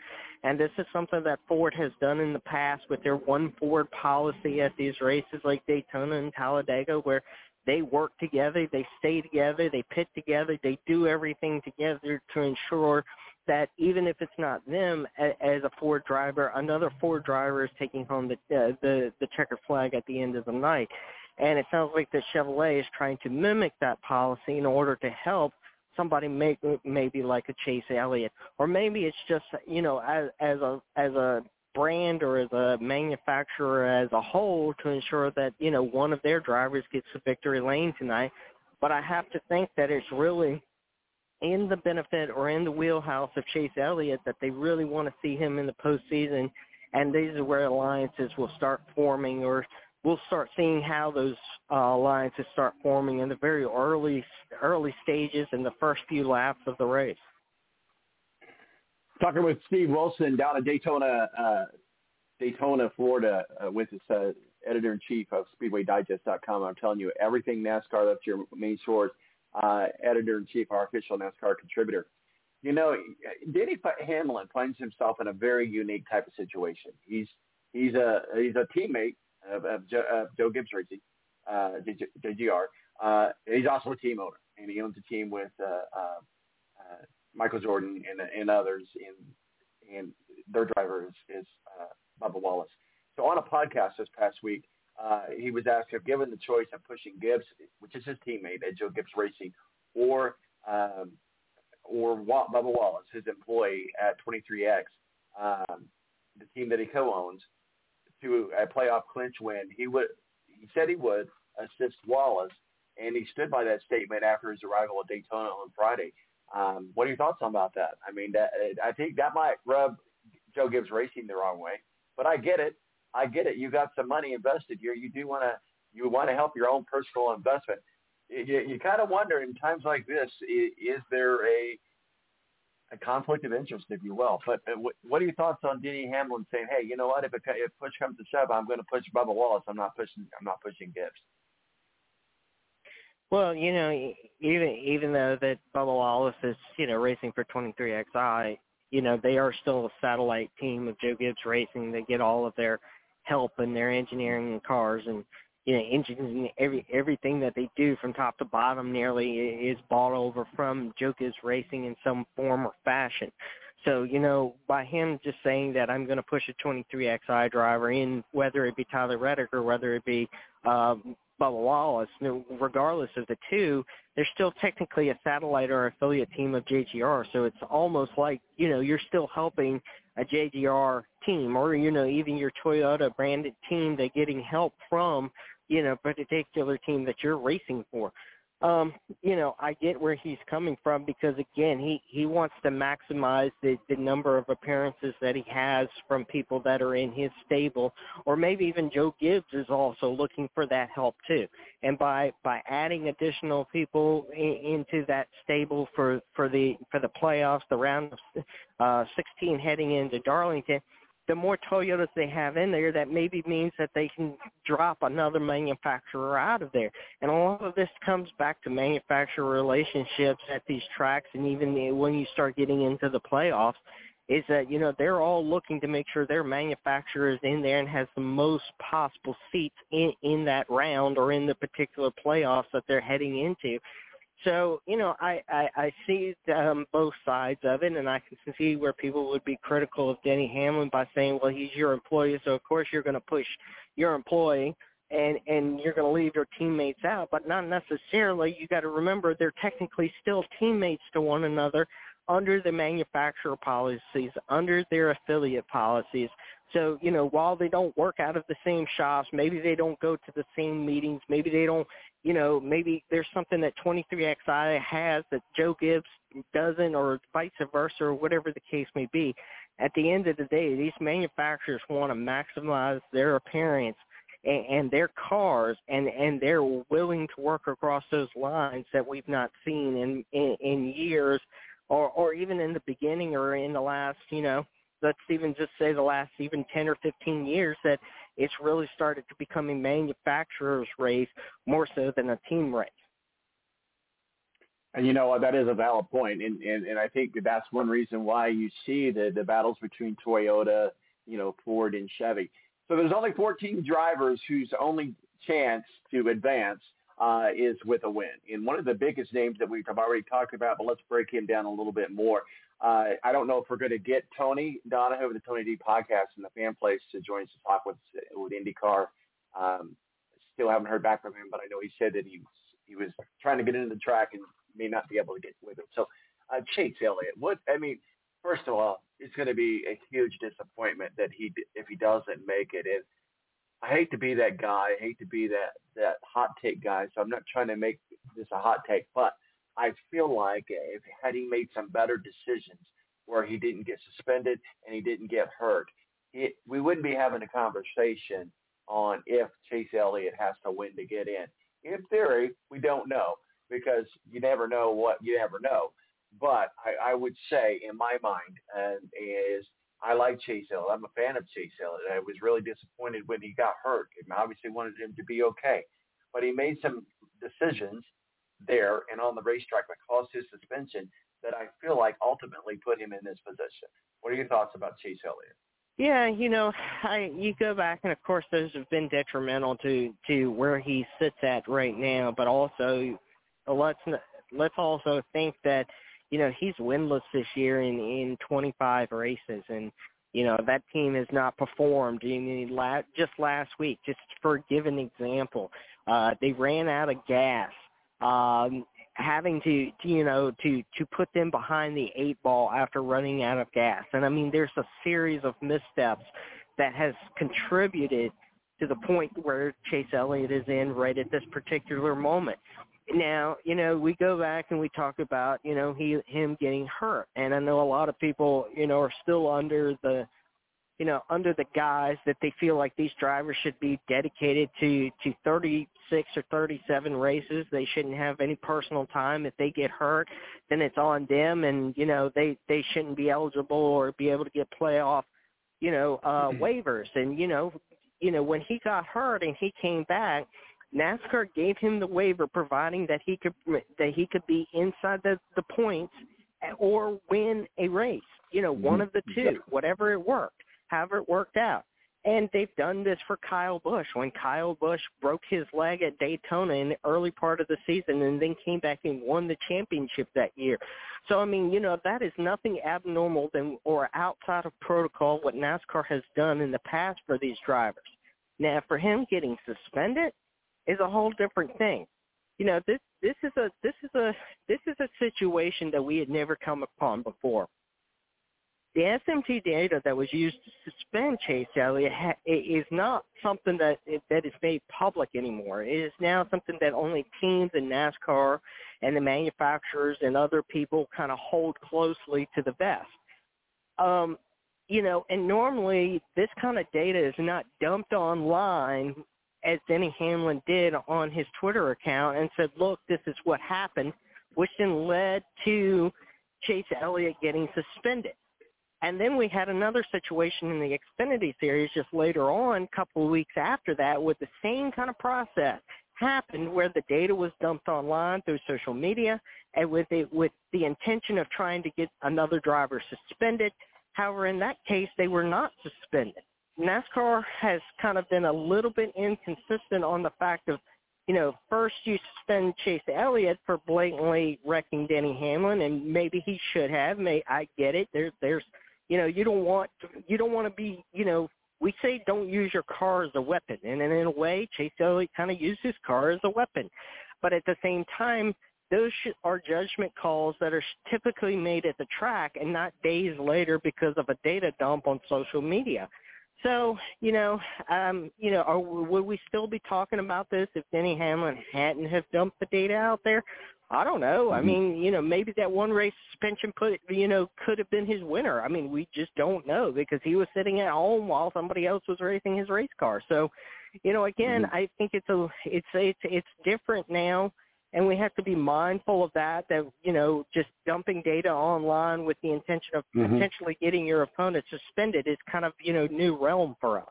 and this is something that Ford has done in the past with their one Ford policy at these races like Daytona and Talladega, where they work together, they stay together, they pit together, they do everything together to ensure that even if it's not them as a Ford driver, another Ford driver is taking home the uh, the the checkered flag at the end of the night. And it sounds like the Chevrolet is trying to mimic that policy in order to help somebody make maybe like a Chase Elliott, or maybe it's just you know as as a as a brand or as a manufacturer as a whole to ensure that you know one of their drivers gets the victory lane tonight. But I have to think that it's really in the benefit or in the wheelhouse of Chase Elliott that they really want to see him in the postseason, and these are where alliances will start forming, or we'll start seeing how those uh, alliances start forming in the very early early stages in the first few laps of the race. Talking with Steve Wilson down at Daytona, uh, Daytona, Florida, uh, with his uh, editor in chief of SpeedwayDigest.com. I'm telling you everything NASCAR. That's your main source. Uh, editor in chief, our official NASCAR contributor. You know, Denny Hamlin finds himself in a very unique type of situation. He's he's a he's a teammate of, of, Joe, of Joe Gibbs Racing, uh, JGR. Uh, he's also a team owner, and he owns a team with uh, uh, uh, Michael Jordan and, and others, and and their driver is, is uh, Bubba Wallace. So on a podcast this past week, uh, he was asked if given the choice of pushing Gibbs, which is his teammate at Joe Gibbs Racing, or um, or Bubba Wallace, his employee at 23X, um, the team that he co-owns, to a playoff clinch win, he would. He said he would assist Wallace, and he stood by that statement after his arrival at Daytona on Friday. Um, what are your thoughts on about that? I mean, that, I think that might rub Joe Gibbs Racing the wrong way, but I get it. I get it. You got some money invested here. You do want to you want to help your own personal investment. You, you kind of wonder in times like this, is, there a a conflict of interest, if you will? But uh, what, are your thoughts on Denny Hamlin saying, "Hey, you know what? If, it, if push comes to shove, I'm going to push Bubba Wallace. I'm not pushing. I'm not pushing Gibbs." Well, you know, even even though that Bubba Wallace is, you know, racing for 23XI, you know, they are still a satellite team of Joe Gibbs Racing. They get all of their help and their engineering cars and you know engines and every everything that they do from top to bottom nearly is bought over from Gibbs Racing in some form or fashion. So you know, by him just saying that I'm going to push a 23XI driver in, whether it be Tyler Reddick or whether it be um, Bubba Wallace, regardless of the two, they're still technically a satellite or affiliate team of JGR. So it's almost like you know you're still helping a JGR team, or you know even your Toyota branded team. They're getting help from you know particular team that you're racing for. Um, you know, I get where he's coming from because again, he he wants to maximize the the number of appearances that he has from people that are in his stable, or maybe even Joe Gibbs is also looking for that help too. And by by adding additional people in, into that stable for for the for the playoffs, the round of uh, 16 heading into Darlington, the more Toyotas they have in there, that maybe means that they can drop another manufacturer out of there. And a lot of this comes back to manufacturer relationships at these tracks, and even when you start getting into the playoffs, is that you know they're all looking to make sure their manufacturer is in there and has the most possible seats in in that round or in the particular playoffs that they're heading into. So you know, I I, I see um, both sides of it, and I can see where people would be critical of Denny Hamlin by saying, "Well, he's your employee, so of course you're going to push your employee." And and you're going to leave your teammates out, but not necessarily. You got to remember they're technically still teammates to one another under the manufacturer policies, under their affiliate policies. So, you know, while they don't work out of the same shops, maybe they don't go to the same meetings, maybe they don't, you know, maybe there's something that 23XI has that Joe Gibbs doesn't or vice versa or whatever the case may be. At the end of the day, these manufacturers want to maximize their appearance and, and their cars and and they're willing to work across those lines that we've not seen in in, in years or or even in the beginning or in the last you know let's even just say the last even 10 or 15 years that it's really started to become a manufacturer's race more so than a team race. And you know that is a valid point, and, and and I think that that's one reason why you see the the battles between Toyota, you know, Ford and Chevy. So there's only 14 drivers whose only chance to advance uh, is with a win. And one of the biggest names that we've already talked about, but let's break him down a little bit more. Uh, I don't know if we're going to get Tony Donahue of the Tony D podcast and the fan place to join us to talk with with IndyCar. Um, still haven't heard back from him, but I know he said that he was he was trying to get into the track and may not be able to get with him. So uh, Chase Elliott, what I mean, first of all, it's going to be a huge disappointment that he if he doesn't make it. And I hate to be that guy. I hate to be that that hot take guy. So I'm not trying to make this a hot take, but I feel like if had he made some better decisions where he didn't get suspended and he didn't get hurt, it, we wouldn't be having a conversation on if Chase Elliott has to win to get in. In theory, we don't know because you never know what you never know. But I, I would say, in my mind, uh, is I like Chase Elliott. I'm a fan of Chase Elliott. I was really disappointed when he got hurt. I obviously wanted him to be okay, but he made some decisions there and on the racetrack that caused his suspension that I feel like ultimately put him in this position. What are your thoughts about Chase Elliott? Yeah, you know, I you go back and of course those have been detrimental to to where he sits at right now, but also let's let's also think that you know, he's winless this year in in 25 races, and you know that team has not performed. I mean, la- just last week, just for a given example, uh, they ran out of gas, um, having to, to you know to to put them behind the eight ball after running out of gas. And I mean, there's a series of missteps that has contributed to the point where Chase Elliott is in right at this particular moment. Now, you know, we go back and we talk about, you know, he him getting hurt. And I know a lot of people, you know, are still under the you know, under the guise that they feel like these drivers should be dedicated to to 36 or 37 races. They shouldn't have any personal time. If they get hurt, then it's on them, and you know they they shouldn't be eligible or be able to get playoff, you know, uh, mm-hmm. waivers. And you know, you know when he got hurt and he came back, NASCAR gave him the waiver, providing that he could that he could be inside the the points or win a race. You know, one mm-hmm. of the two, whatever it worked, however it worked out. And they've done this for Kyle Busch. When Kyle Busch broke his leg at Daytona in the early part of the season and then came back and won the championship that year. So, I mean, you know, that is nothing abnormal than or outside of protocol what NASCAR has done in the past for these drivers. Now, for him getting suspended, is a whole different thing. You know, this this is a this is a this is a situation that we had never come upon before. the SMT data that was used to suspend Chase Elliott ha- is not something that that is made public anymore. It is now something that only teams and NASCAR and the manufacturers and other people kind of hold closely to the vest. Um, you know, and normally this kind of data is not dumped online as Denny Hamlin did on his Twitter account and said, look, this is what happened, which then led to Chase Elliott getting suspended. And then we had another situation in the Xfinity series just later on, a couple of weeks after that, with the same kind of process happened where the data was dumped online through social media and with it with the intention of trying to get another driver suspended. However, in that case, they were not suspended. NASCAR has kind of been a little bit inconsistent on the fact of, you know, first you suspend Chase Elliott for blatantly wrecking Denny Hamlin, and maybe he should have. May I get it? There's, there's, you know, you don't want, you don't want to be, you know, we say don't use your car as a weapon, and in a way, Chase Elliott kind of used his car as a weapon, but at the same time, those are judgment calls that are typically made at the track and not days later because of a data dump on social media. So, you know, um, you know, are, would we still be talking about this if Denny Hamlin hadn't have dumped the data out there? I don't know. I mean, you know, maybe that one race suspension put, you know, could have been his winner. I mean, we just don't know because he was sitting at home while somebody else was racing his race car. So, you know, again, I think it's a, it's, it's, it's different now and we have to be mindful of that that you know just dumping data online with the intention of Mhm. potentially getting your opponent suspended is kind of you know new realm for us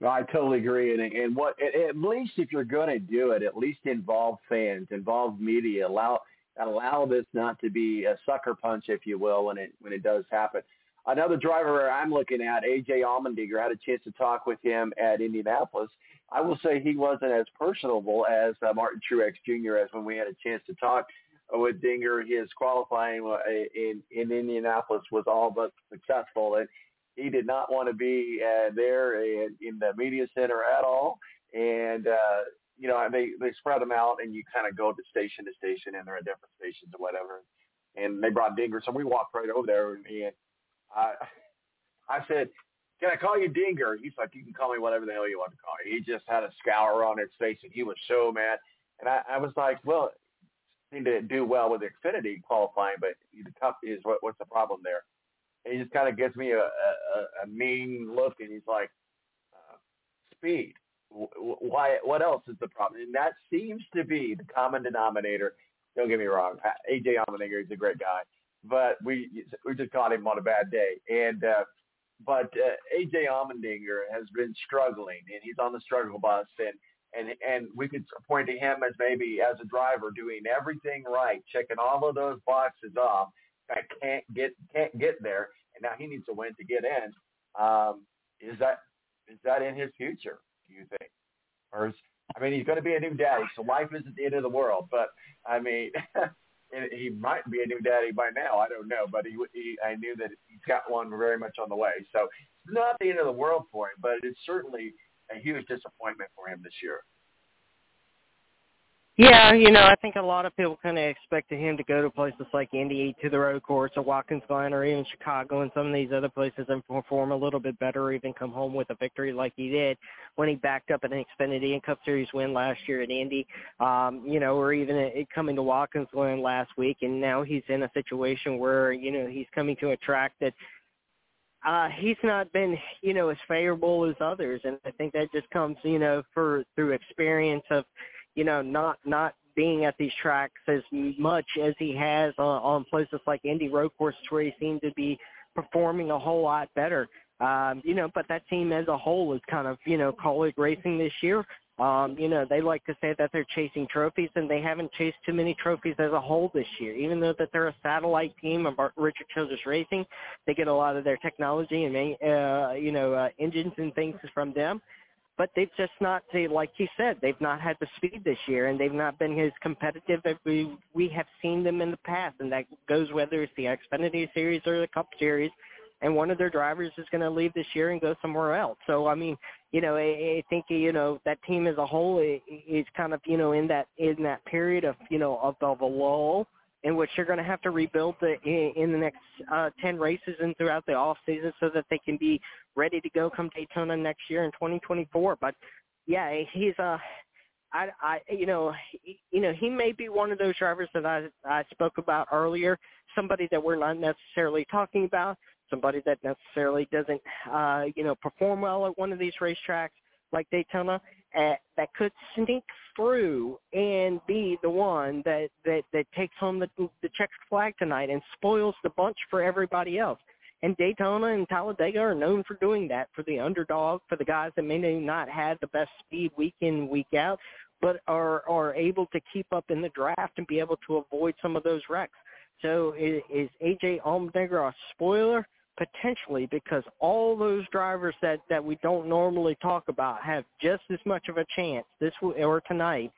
No, I totally agree. And and what at, at least if you're going to do it, at least involve fans, involve media, allow allow this not to be a sucker punch, if you will, when it when it does happen. Another driver I'm looking at, AJ Allmendinger, I had a chance to talk with him at Indianapolis. I will say he wasn't as personable as uh, Martin Truex Jr. as when we had a chance to talk with Dinger. His qualifying uh, in in Indianapolis was all but successful, and he did not want to be uh, there in, in the media center at all. And uh, you know, they they spread them out, and you kind of go to station to station, and they're at different stations or whatever. And they brought Dinger, so we walked right over there, and I I said, "Can I call you Dinger?" He's like, "You can call me whatever the hell you want to call me." He just had a scour on his face, and he was so mad. And I, I was like, "Well, seemed to do well with Xfinity qualifying, but the Cup is what, what's the problem there?" And he just kind of gives me a, a, a mean look, and he's like, uh, "Speed. Why? What else is the problem?" And that seems to be the common denominator. Don't get me wrong, AJ Allmendinger is a great guy, but we we just caught him on a bad day. And uh, but uh, AJ Allmendinger has been struggling, and he's on the struggle bus, and and and we could point to him as maybe as a driver doing everything right, checking all of those boxes off. I can't get can't get there, and now he needs to win to get in. Um, is that is that in his future? Do you think, or is I mean, he's going to be a new daddy, so life isn't the end of the world. But I mean, *laughs* he might be a new daddy by now. I don't know, but he, he I knew that he's got one very much on the way. So it's not the end of the world for him, but it's certainly a huge disappointment for him this year. Yeah, you know, I think a lot of people kind of expected him to go to places like Indy, to the road course, or Watkins Glen, or even Chicago, and some of these other places, and perform a little bit better, or even come home with a victory like he did when he backed up an Xfinity and Cup Series win last year at Indy. Um, you know, or even it coming to Watkins Glen last week, and now he's in a situation where you know he's coming to a track that uh he's not been you know as favorable as others and i think that just comes you know for through experience of you know not not being at these tracks as much as he has on, on places like indy road courses where he seemed to be performing a whole lot better um you know but that team as a whole is kind of you know Kaulig racing this year um, you know, they like to say that they're chasing trophies, and they haven't chased too many trophies as a whole this year. Even though that they're a satellite team of Richard Childress Racing, they get a lot of their technology and uh, you know uh, engines and things from them. But they've just not, they, like you said, they've not had the speed this year, and they've not been as competitive as we we have seen them in the past. And that goes whether it's the Xfinity Series or the Cup Series and one of their drivers is going to leave this year and go somewhere else. So I mean, you know, I, I think you know that team as a whole is kind of you know in that in that period of you know of, of a lull. In which they're going to have to rebuild the, in, in the next uh, 10 races and throughout the off season so that they can be ready to go come Daytona next year in 2024. But yeah, he's uh I, I, you know, he, you know, he may be one of those drivers that I, I spoke about earlier. Somebody that we're not necessarily talking about. Somebody that necessarily doesn't, uh, you know, perform well at one of these racetracks like Daytona. Uh, that could sneak through and be the one that that that takes home the the checkered flag tonight and spoils the bunch for everybody else. And Daytona and Talladega are known for doing that for the underdog, for the guys that may not have the best speed week in week out, but are are able to keep up in the draft and be able to avoid some of those wrecks. So is, is AJ Allmendinger a spoiler? Potentially because all those drivers that that we don't normally talk about have just as much of a chance this or tonight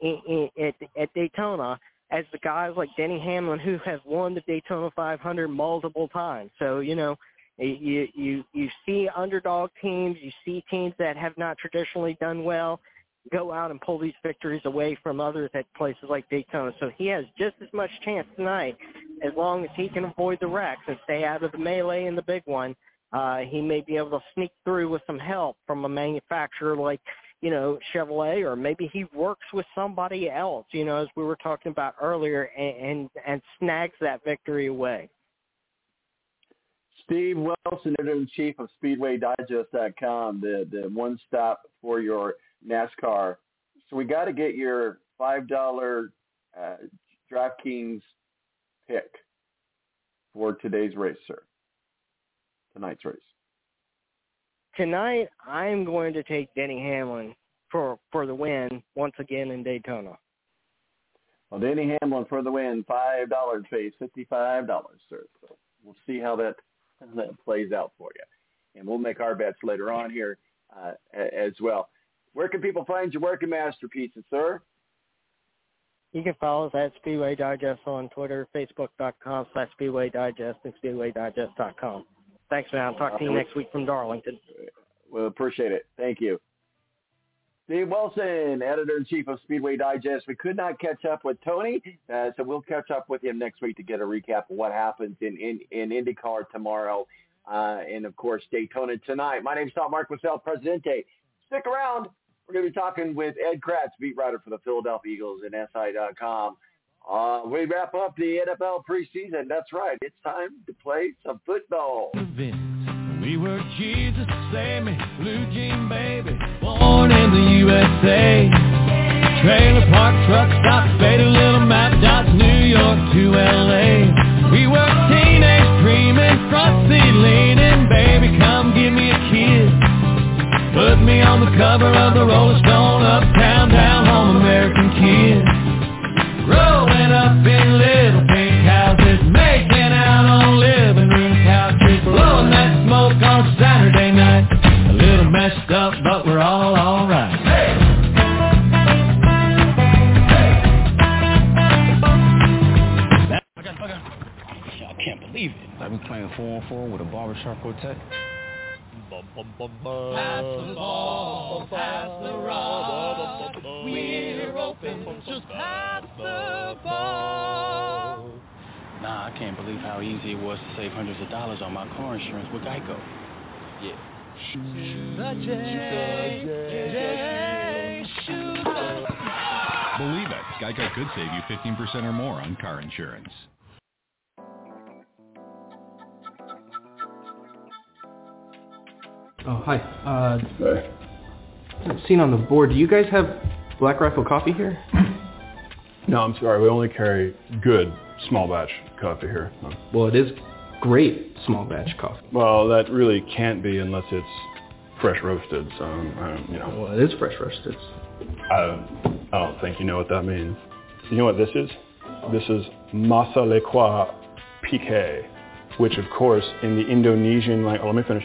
in, in, at, at Daytona as the guys like Denny Hamlin who have won the Daytona 500 multiple times. So you know you you you see underdog teams, you see teams that have not traditionally done well go out and pull these victories away from others at places like Daytona. So he has just as much chance tonight as long as he can avoid the wrecks and stay out of the melee in the big one. Uh, he may be able to sneak through with some help from a manufacturer like, you know, Chevrolet, or maybe he works with somebody else, you know, as we were talking about earlier, and and, and snags that victory away. Steve Wilson, editor-in-chief of SpeedwayDigest.com, the the one stop for your NASCAR. So we got to get your five dollar uh, DraftKings pick for today's race, sir. Tonight's race. Tonight, I'm going to take Denny Hamlin for for the win once again in Daytona. Well, Denny Hamlin for the win, five dollars face, fifty-five dollars, sir. So we'll see how that how that plays out for you, and we'll make our bets later on here uh, as well. Where can people find your work working masterpieces, sir? You can follow us at Speedway Digest on Twitter, Facebook.com slash Speedway Digest, and SpeedwayDigest.com. Thanks, man. I'll talk to you next week from Darlington. Well, appreciate it. Thank you. Steve Wilson, editor-in-chief of Speedway Digest. We could not catch up with Tony, uh, so we'll catch up with him next week to get a recap of what happens in, in, in IndyCar tomorrow uh, and, of course, Daytona tonight. My name is Tom El Presidente. Stick around. We're going to be talking with Ed Kracz, beat writer for the Philadelphia Eagles and SI.com. Uh, we wrap up the NFL preseason. That's right. It's time to play some football. We were Jesus, blue jean baby, born in the USA. Trailer park truck stop, faded little map dots, New York to LA. We were teenage dreaming, front seat leaning, baby, come Put me on the cover of the Rolling Stone Uptown, down home American kid Growing up in little pink houses Making out on living room couches Blowing that smoke on Saturday night A little messed up, but we're all alright hey! I can't believe it. I've been playing 4 on 4 with a barbershop quartet. Pass the ball, pass the rock. We're open, just pass the ball. Nah, I can't believe how easy it was to save hundreds of dollars on my car insurance with Geico. Yeah. Believe it, Geico could save you 15% or more on car insurance. Oh, hi. Uh, Seen on the board, do you guys have Black Rifle coffee here? No, I'm sorry. We only carry good small batch coffee here. Well, it is great small batch coffee. Well, that really can't be unless it's fresh roasted. So, um, you know. Well, it is fresh roasted. I, I don't think you know what that means. You know what this is? This is Masa Lekwa Pique, which of course in the Indonesian language, oh, let me finish.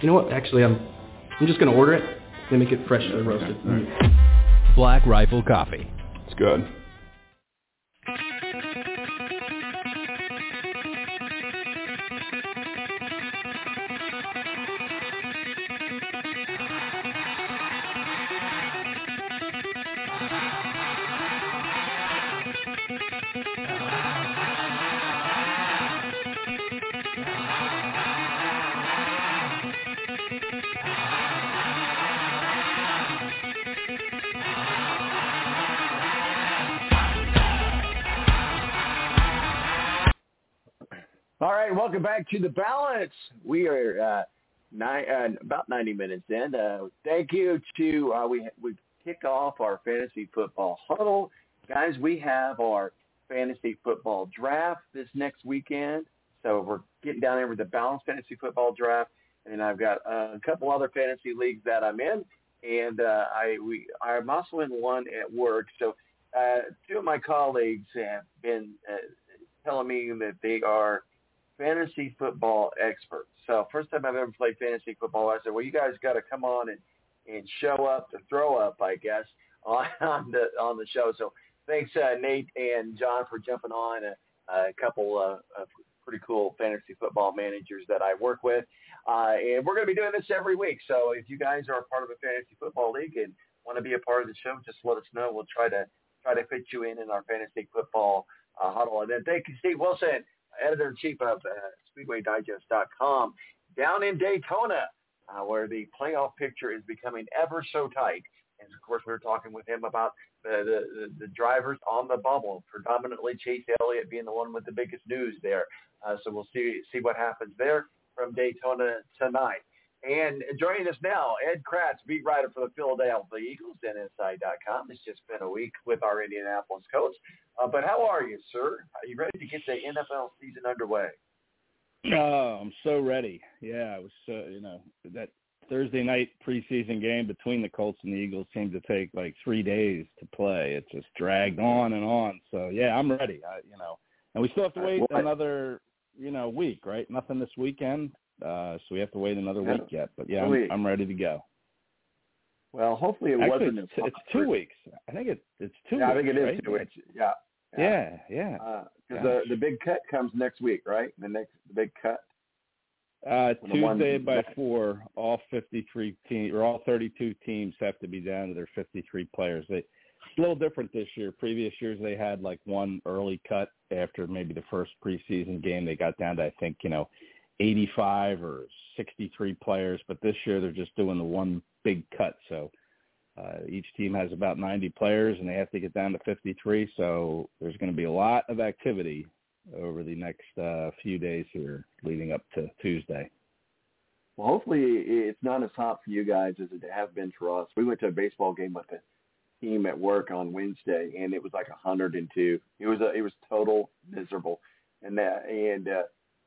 You know what? Actually, I'm I'm just gonna order it. They make it fresh roasted. Black Rifle Coffee. It's good. To the balance. We are uh, uh, about 90 minutes in. Uh, thank you to uh, we we kick off our fantasy football huddle, guys. We have our fantasy football draft this next weekend, so we're getting down there with the balance fantasy football draft, and I've got uh, a couple other fantasy leagues that I'm in, and uh, I we I'm also in one at work. So uh, two of my colleagues have been uh, telling me that they are fantasy football experts. So first time I've ever played fantasy football, I said, well, you guys got to come on and, and show up to throw up, I guess, *laughs* on, on the on the show. So thanks, uh, Nate and John, for jumping on. A, a couple uh, of pretty cool fantasy football managers that I work with, uh, and we're going to be doing this every week. So if you guys are a part of a fantasy football league and want to be a part of the show, just let us know. We'll try to try to fit you in in our fantasy football uh, huddle. And then thank you, Steve Wilson editor-in-chief of uh, SpeedwayDigest.com, down in Daytona, uh, where the playoff picture is becoming ever so tight. And of course, we were talking with him about the, the, the drivers on the bubble, predominantly Chase Elliott being the one with the biggest news there. Uh, so we'll see see what happens there from Daytona tonight. And joining us now, Ed Kracz, beat writer for the Philadelphia Eagles, NSI.com. It's just been a week with our Indianapolis coach. Uh, but how are you, sir? Are you ready to get the NFL season underway? Oh, I'm so ready. Yeah, it was so you know that Thursday night preseason game between the Colts and the Eagles seemed to take like three days to play. It just dragged on and on. So yeah, I'm ready. I, you know, and we still have to wait another you know week, right? Nothing this weekend, uh, so we have to wait another Yeah. week yet. But yeah, I'm. I'm ready to go. Well, hopefully it Actually, wasn't. it's, it's two weeks. I think it, it's two. Yeah, I weeks, think it is right? two weeks. Yeah. Yeah, yeah. Because the the big cut comes next week, right? The next the big cut. Uh, Tuesday by four, all 53 teams or all 32 teams have to be down to their 53 players. They, it's a little different this year. Previous years they had like one early cut after maybe the first preseason game. They got down to I think you know 85 or 63 players, but this year they're just doing the one big cut. So uh, each team has about 90 players and they have to get down to 53. So there's going to be a lot of activity over the next uh, few days here leading up to Tuesday. Well, hopefully it's not as hot for you guys as it has been for us. We went to a baseball game with a team at work on Wednesday, and it was like 102. It was a, it was total miserable, and that and uh,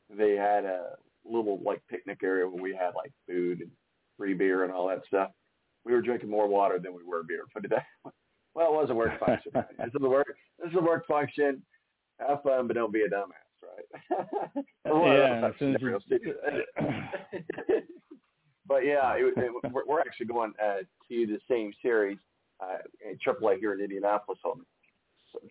they had a little like picnic area where we had like food and free beer and all that stuff. We were drinking more water than we were beer. Put it that. *laughs* way. Well, it was a work function. *laughs* this is a work. This is a work function. Have fun, but don't be a dumbass, right? *laughs* Yeah, those as as but yeah, it, it, we're, we're actually going uh, to the same series uh, in AAA here in Indianapolis on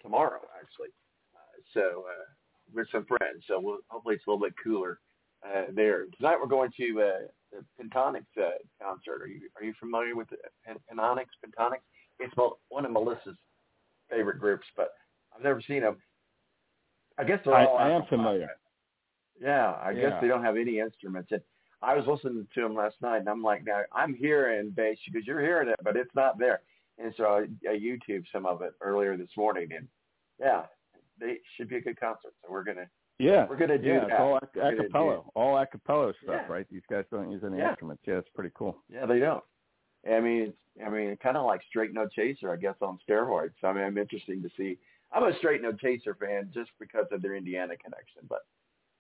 tomorrow, actually. Uh, so uh, with some friends, so we'll, hopefully it's a little bit cooler uh, there. Tonight we're going to uh, the Pentatonix uh, concert. Are you are you familiar with the Pen- Pentatonix? Pentatonix? It's one of Melissa's favorite groups, but I've never seen them. I guess they're I, all I am familiar. yeah, I guess they don't have any instruments. And I was listening to them last night, and I'm like, now I'm hearing bass because you're hearing it, but it's not there. And so I, I YouTube some of it earlier this morning, and yeah, they should be a good concert. So we're gonna Yeah, we're gonna do yeah, that. All a cappella, all a cappella stuff, Yeah. right? These guys don't use any Yeah. instruments. Yeah, it's pretty cool. Yeah, they don't. I mean, it's, I mean, kind of like Straight No Chaser, I guess, on steroids. I mean, I'm interesting to see. I'm a Straight No Chaser fan just because of their Indiana connection, but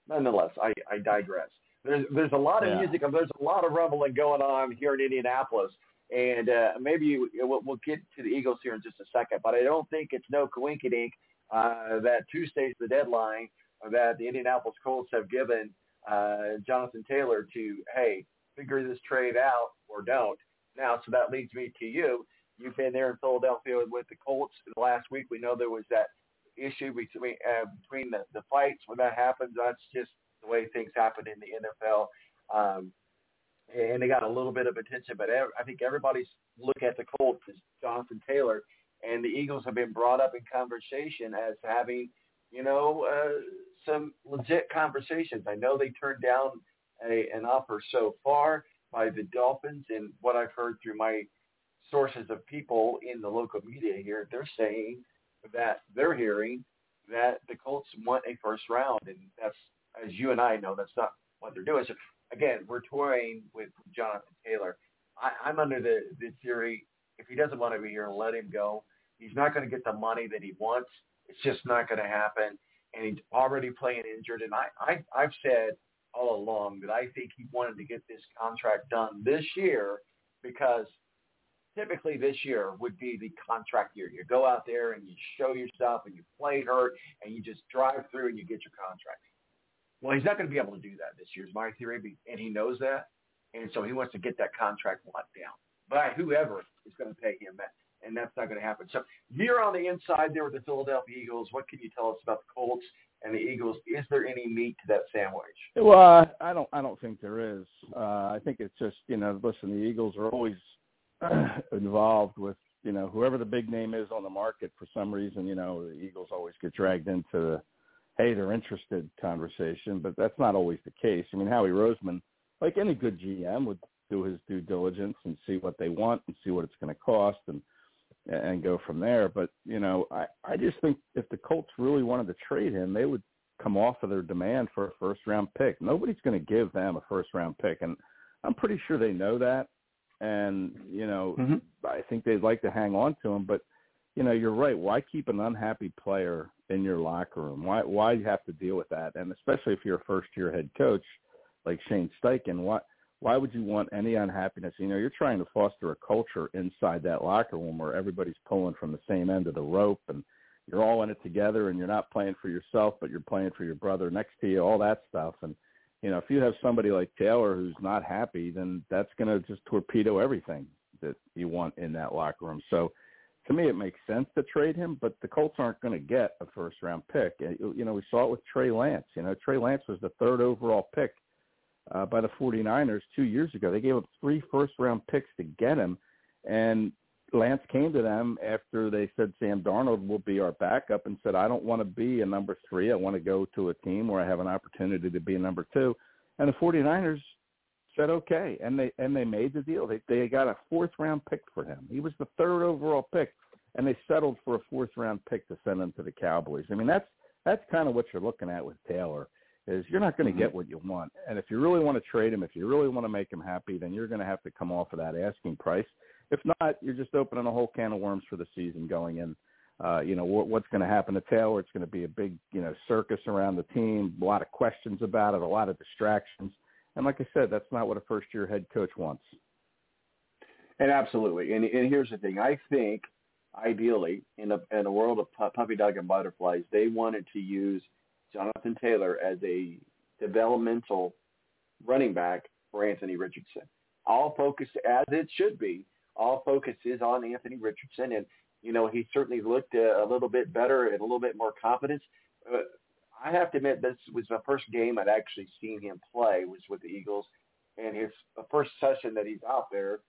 nonetheless, I, I digress. There's there's a lot of Yeah. music, there's a lot of rumbling going on here in Indianapolis, and uh, maybe we'll, we'll get to the Eagles here in just a second. But I don't think it's no coinkydink uh, that Tuesday's the deadline that the Indianapolis Colts have given uh, Jonathan Taylor to, hey, figure this trade out or don't. Now, so that leads me to you. You've been there in Philadelphia with the Colts last week. We know there was that issue between uh, between the, the fights when that happens. That's just the way things happen in the NFL. Um, and they got a little bit of attention, but ev- I think everybody's look at the Colts as Jonathan Taylor, and the Eagles have been brought up in conversation as having, you know, uh, some legit conversations. I know they turned down a, an offer so far by the Dolphins, and what I've heard through my sources of people in the local media here, they're saying that they're hearing that the Colts want a first round, and that's as you and I know, that's not what they're doing. So again, we're toying with Jonathan Taylor. I, I'm under the, the theory if he doesn't want to be here, let him go. He's not going to get the money that he wants. It's just not going to happen. And he's already playing injured. And I, I, I've said all along that I think he wanted to get this contract done this year because typically this year would be the contract year. You go out there and you show yourself and you play hurt and you just drive through and you get your contract. Well, he's not going to be able to do that this year, is my theory, and he knows that, and so he wants to get that contract locked down by whoever is going to pay him that, and that's not going to happen. So you're on the inside there with the Philadelphia Eagles. What can you tell us about the Colts and the Eagles? Is there any meat to that sandwich? Well, I don't. I don't think there is. Uh, I think it's just you know, listen, the Eagles are always involved with you know whoever the big name is on the market. For some reason, you know, the Eagles always get dragged into the hey, they're interested conversation, but that's not always the case. I mean, Howie Roseman, like any good GM, would do his due diligence and see what they want and see what it's going to cost and and go from there. But you know, I I just think if the Colts really wanted to trade him, they would come off of their demand for a first round pick. Nobody's going to give them a first round pick, and I'm pretty sure they know that. And you know, mm-hmm. I think they'd like to hang on to him, but you know, you're right. Why keep an unhappy player in your locker room? Why why you have to deal with that? And especially if you're a first year head coach like Shane Steichen, why why would you want any unhappiness? You know, you're trying to foster a culture inside that locker room where everybody's pulling from the same end of the rope and you're all in it together and you're not playing for yourself but you're playing for your brother next to you, all that stuff. And you know, if you have somebody like Taylor who's not happy, then that's going to just torpedo everything that you want in that locker room. So to me, it makes sense to trade him, but the Colts aren't going to get a first round pick. You know, we saw it with Trey Lance. You know, Trey Lance was the third overall pick uh, by the 49ers two years ago. They gave up three first round picks to get him, and Lance came to them after they said Sam Darnold will be our backup and said, I don't want to be a number three. I want to go to a team where I have an opportunity to be a number two. And the 49ers said okay, and they and they made the deal. They they got a fourth round pick for him. He was the third overall pick, and they settled for a fourth round pick to send him to the Cowboys. I mean, that's that's kind of what you're looking at with Taylor. Is you're not going to Mm-hmm. get what you want, and if you really want to trade him, if you really want to make him happy, then you're going to have to come off of that asking price. If not, you're just opening a whole can of worms for the season going in. Uh, you know what, what's going to happen to Taylor? It's going to be a big, you know, circus around the team. A lot of questions about it, a lot of distractions. And like I said, that's not what a first year head coach wants. And absolutely. And, and here's the thing. I think ideally in a, in a world of pu- puppy dog and butterflies, they wanted to use Jonathan Taylor as a developmental running back for Anthony Richardson. All focus, as it should be, all focus is on Anthony Richardson. And, you know, he certainly looked a, a little bit better and a little bit more confidence. Uh, I have to admit, this was the first game I'd actually seen him play was with the Eagles, and his the first session that he's out there,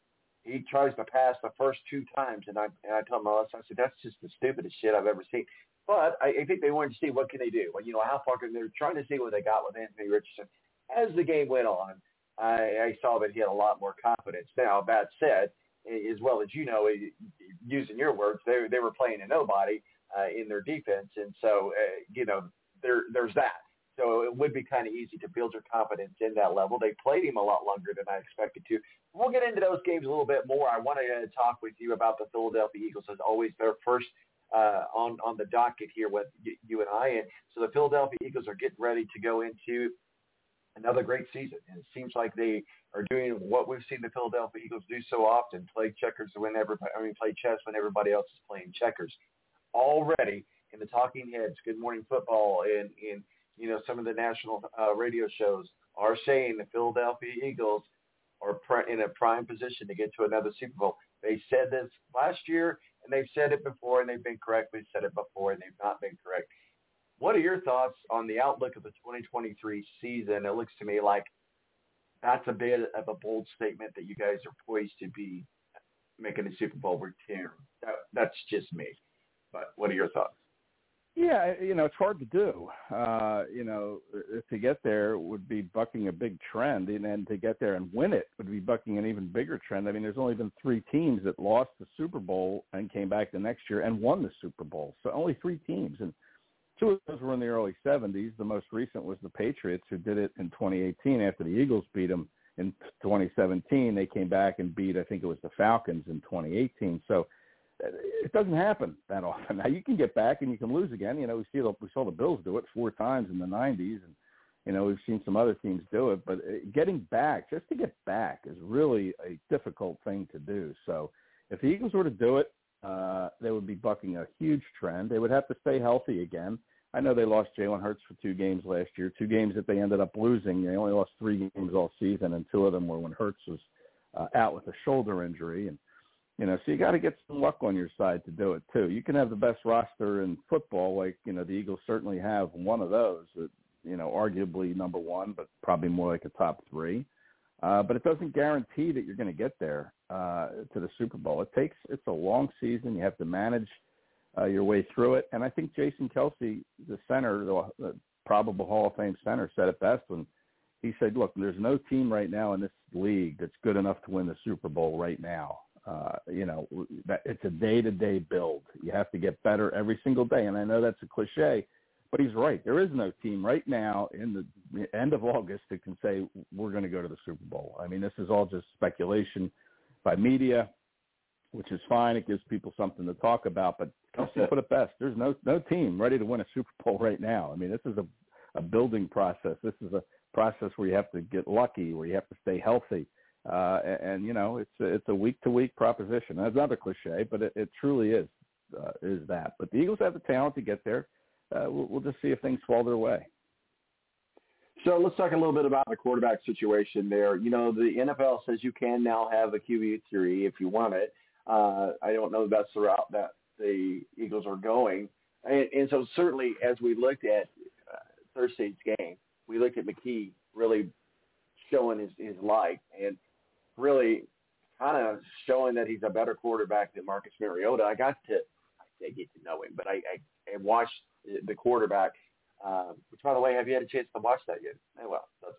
he tries to pass the first two times, and I and I told him, I said that's just the stupidest shit I've ever seen. But I, I think they wanted to see what can they do. Well, you know, how far can they're trying to see what they got with Anthony Richardson. As the game went on, I, I saw that he had a lot more confidence. Now, that said, as well as you know, using your words, they they were playing a nobody uh, in their defense, and so uh, you know there there's that. So it would be kind of easy to build your confidence in that level. They played him a lot longer than I expected to. We'll get into those games a little bit more. I want to talk with you about the Philadelphia Eagles as always. They're first uh, on on the docket here with you and I. And so the Philadelphia Eagles are getting ready to go into another great season. And it seems like they are doing what we've seen the Philadelphia Eagles do so often: play checkers when everybody, I mean, play chess when everybody else is playing checkers. Already in the talking heads, Good Morning Football, in in you know, some of the national uh, radio shows are saying the Philadelphia Eagles are pr- in a prime position to get to another Super Bowl. They said this last year, and they've said it before, and they've been correctly said it before, and they've not been correct. What are your thoughts on the outlook of the 2023 season? It looks to me like that's a bit of a bold statement that you guys are poised to be making a Super Bowl return. That, that's just me. But what are your thoughts? Yeah, you know, it's hard to do. Uh, you know, to get there would be bucking a big trend, and then to get there and win it would be bucking an even bigger trend. I mean, there's only been three teams that lost the Super Bowl and came back the next year and won the Super Bowl. So only three teams, and two of those were in the early 70s. The most recent was the Patriots, who did it in 2018 after the Eagles beat them in 2017. They came back and beat, I think it was the Falcons in 2018. So it doesn't happen that often. *laughs* Now you can get back and you can lose again. You know, we see the, we saw the Bills do it four times in the '90s, and you know we've seen some other teams do it. But uh, getting back, just to get back, is really a difficult thing to do. So if the Eagles were to do it, uh, they would be bucking a huge trend. They would have to stay healthy again. I know they lost Jalen Hurts for two games last year, two games that they ended up losing. They only lost three games all season, and two of them were when Hurts was uh, out with a shoulder injury. And you know, so you got to get some luck on your side to do it too. You can have the best roster in football, like you know the Eagles certainly have one of those. That, you know, arguably number one, but probably more like a top three. Uh, but it doesn't guarantee that you're going to get there uh, to the Super Bowl. It takes it's a long season. You have to manage uh, your way through it. And I think Jason Kelce, the center, the, the probable Hall of Fame center, said it best when he said, "Look, there's no team right now in this league that's good enough to win the Super Bowl right now." Uh, you know, that it's a day-to-day build. You have to get better every single day. And I know that's a cliche, but he's right. There is no team right now in the end of August that can say we're going to go to the Super Bowl. I mean, this is all just speculation by media, which is fine. It gives people something to talk about. But Kelce put it best. There's no no team ready to win a Super Bowl right now. I mean, this is a a building process. This is a process where you have to get lucky, where you have to stay healthy uh, and, and you know it's a, it's a week to week proposition. That's another cliche, but it, it truly is uh, is that. But the Eagles have the talent to get there. Uh, we'll, we'll just see if things fall their way. So let's talk a little bit about the quarterback situation there. You know, the NFL says you can now have a QB three if you want it. Uh, I don't know that's the route that the Eagles are going. And, and so certainly as we looked at uh, Thursday's game, we looked at McKee really showing his, his light. And really kind of showing that he's a better quarterback than Marcus Mariota. I got to I say get to know him, but I, I, I watched the quarterback. Uh, which, by the way, have you had a chance to watch that yet? Oh, well, that's,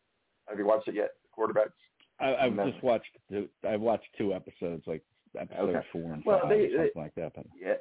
have you watched it yet? The quarterbacks. I, I've just watched. Two, I've watched two episodes, like episode okay. four and well, five, they, or something they, like that. But. Yeah,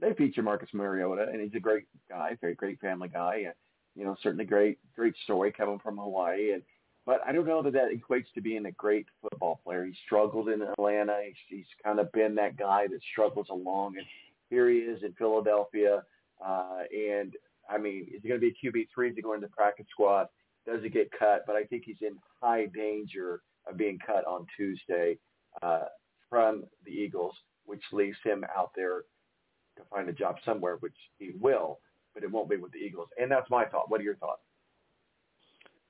they feature Marcus Mariota, and he's a great guy, very great family guy, and you know, certainly great, great story coming from Hawaii, and but I don't know that that equates to being a great football player. He struggled in Atlanta. He's, he's kind of been that guy that struggles along, and here he is in Philadelphia. Uh, and I mean, is he going to be a QB three? Is he going to practice squad? Does he get cut? But I think he's in high danger of being cut on Tuesday uh, from the Eagles, which leaves him out there to find a job somewhere, which he will, but it won't be with the Eagles. And that's my thought. What are your thoughts?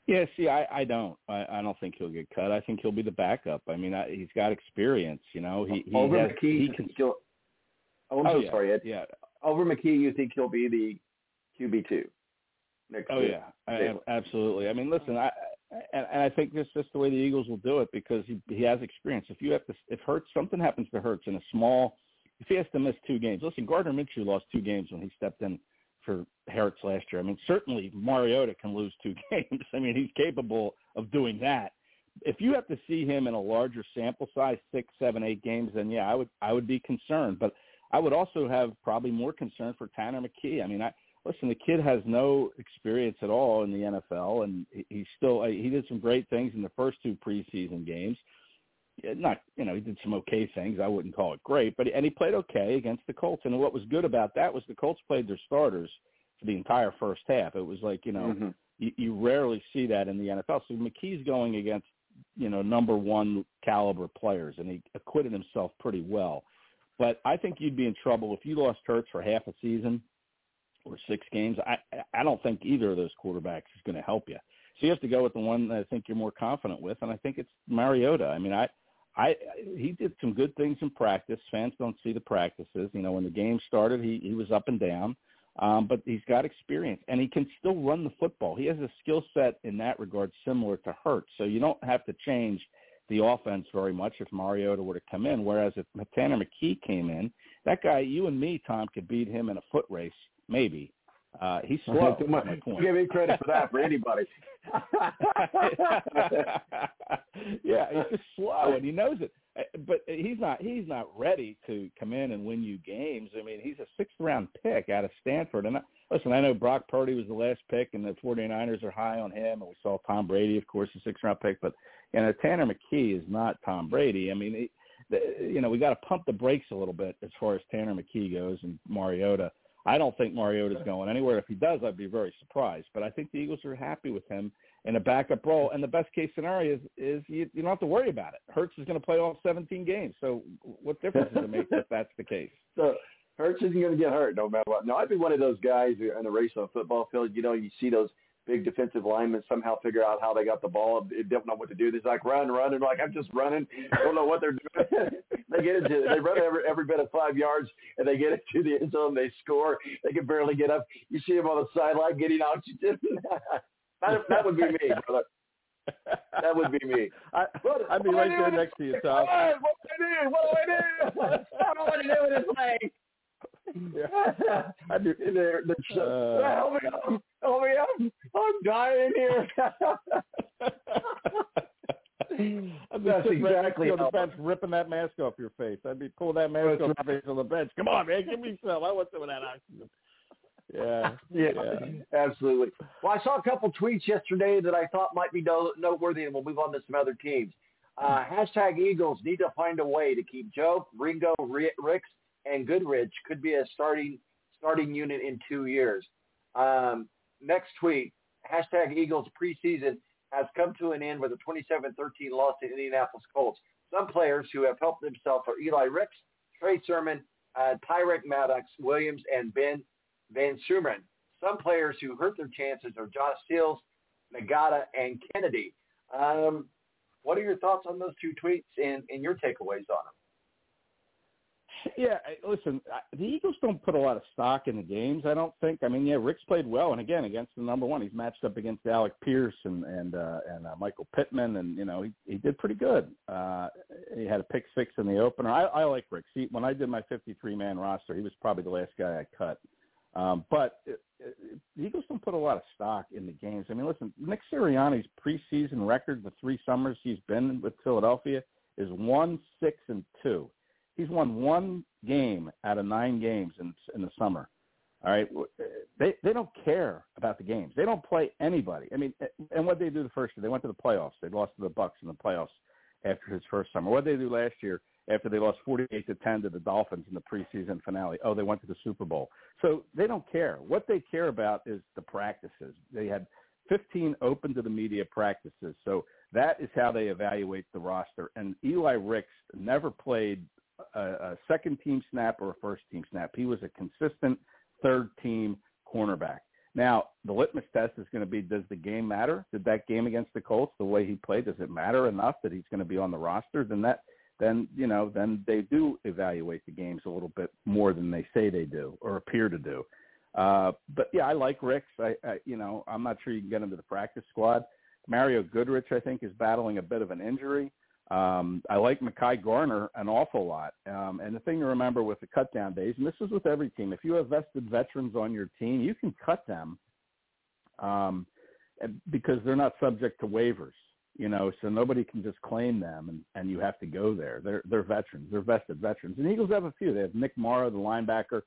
Yeah, see, I, I don't. I, I don't think he'll get cut. I think he'll be the backup. I mean, I, he's got experience. You know, he, he over has, McKee. He can still. Oh, I'm oh, so yeah, sorry, Ed. Yeah. Over McKee, you think he'll be the QB two? Next oh yeah, I, absolutely. I mean, listen, I and, and I think this is just the way the Eagles will do it because he he has experience. If you have to, if Hurts something happens to Hurts in a small, if he has to miss two games, listen, Gardner Minshew lost two games when he stepped in for Hurts last year. I mean, certainly Mariota can lose two *laughs* games. I mean, he's capable of doing that. If you have to see him in a larger sample size, six, seven, eight games, then yeah, I would I would be concerned. But I would also have probably more concern for Tanner McKee. I mean, I listen, the kid has no experience at all in the NFL, and he's still he did some great things in the first two preseason games. Not, you know, he did some okay things. I wouldn't call it great, but and he played okay against the Colts. And what was good about that was the Colts played their starters for the entire first half. It was like, you know, mm-hmm. you, you rarely see that in the NFL. So McKee's going against, you know, number one caliber players, and he acquitted himself pretty well. But I think you'd be in trouble if you lost Hurts for half a season or six games. I I don't think either of those quarterbacks is going to help you. So you have to go with the one that I think you're more confident with, and I think it's Mariota. I mean, I I he did some good things in practice. Fans don't see the practices. You know, when the game started, he he was up and down. Um, but he's got experience, and he can still run the football. He has a skill set in that regard similar to Hurts, so you don't have to change the offense very much if Mariota were to come in. Whereas if Tanner McKee came in, that guy, you and me, Tom, could beat him in a foot race, maybe. Uh, he's slow. Too much. Give me credit for that for anybody. *laughs* yeah, he's just slow, and he knows it. Uh, But he's not. He's not ready to come in and win you games. I mean, he's a sixth round pick out of Stanford. And I, listen, I know Brock Purdy was the last pick, and the 49ers are high on him. And we saw Tom Brady, of course, a sixth round pick. But you know, Tanner McKee is not Tom Brady. I mean, he, the, you know, we got to pump the brakes a little bit as far as Tanner McKee goes and Mariota. I don't think Mariota's going anywhere. If he does, I'd be very surprised. But I think the Eagles are happy with him in a backup role. And the best case scenario is, is you, you don't have to worry about it. Hurts is going to play all 17 games. So what difference does it make if that's the case? *laughs* So Hurts isn't going to get hurt no matter what. No, I'd be one of those guys in a race on a football field. You know, you see those big defensive linemen somehow figure out how they got the ball. They don't know what to do. They're like run, run, and like I'm just running. Don't know what they're doing. *laughs* they get into they run every every bit of five yards and they get into the end zone. They score. They can barely get up. You see them on the sideline getting oxygen. *laughs* that, that would be me, brother. That would be me. *laughs* I, I'd be right there next to you, Tom. What do I do? What do I do? I don't know what to do with this leg. Yeah. *laughs* I do. They're, they're, uh, *laughs* help me up. Help me up. I'm dying here. I'd *laughs* That's sitting right next to exactly on the bench, ripping that mask off your face. I'd be pulling that mask off your face on the bench. Come on, man, give me some. I want some of that oxygen. Yeah, yeah, absolutely. Well, I saw a couple tweets yesterday that I thought might be noteworthy, and we'll move on to some other teams. Uh, hashtag Eagles need to find a way to keep Joe, Ringo, Ri- Ricks, and Goodrich could be a starting starting unit in two years. Um, next tweet, hashtag Eagles preseason has come to an end with a 27-13 loss to Indianapolis Colts. Some players who have helped themselves are Eli Ricks, Trey Sermon, uh, Tyrek Maddox, Williams, and Ben Van Sumen. Some players who hurt their chances are Josh Sills, Nagata, and Kennedy. Um, what are your thoughts on those two tweets and, and your takeaways on them? Yeah, listen, the Eagles don't put a lot of stock in the games. I don't think. I mean, yeah, Ricks played well, and again against the number one, he's matched up against Alec Pierce and and uh, and uh, Michael Pittman, and you know he he did pretty good. Uh, he had a pick six in the opener. I, I like Rick. See, when I did my 53 man roster, he was probably the last guy I cut. Um, but it, the Eagles don't put a lot of stock in the games. I mean, listen, Nick Sirianni's preseason record, the three summers he's been with Philadelphia, is one six and two. He's won one game out of nine games in in the summer. All right, eh, they they don't care about the games. They don't play anybody. I mean, eh, and what they do the first year, they went to the playoffs. They lost to the Bucs in the playoffs after his first summer. What they do last year after they lost forty-eight to ten to the Dolphins in the preseason finale? Oh, they went to the Super Bowl. So they don't care. What they care about is the practices. They had 15 open to the media practices. So that is how they evaluate the roster. And Eli Ricks never played a, a second team snap or a first team snap. He was a consistent third team cornerback. Now, the litmus test is going to be does the game matter? Did that game against the Colts, the way he played, does it matter enough that he's going to be on the roster? Then that then, you know, then they do evaluate the games a little bit more than they say they do or appear to do. Uh, but yeah, I like Ricks. I, I you know, I'm not sure you can get into the practice squad. Mario Goodrich, I think, is battling a bit of an injury. Um, I like Mekhi Garner an awful lot. Um, and the thing to remember with the cut down days, and this is with every team, if you have vested veterans on your team, you can cut them um, because they're not subject to waivers. You know, so nobody can just claim them, and, and you have to go there. They're they're veterans. They're vested veterans. And Eagles have a few. They have Nick Morrow, the linebacker.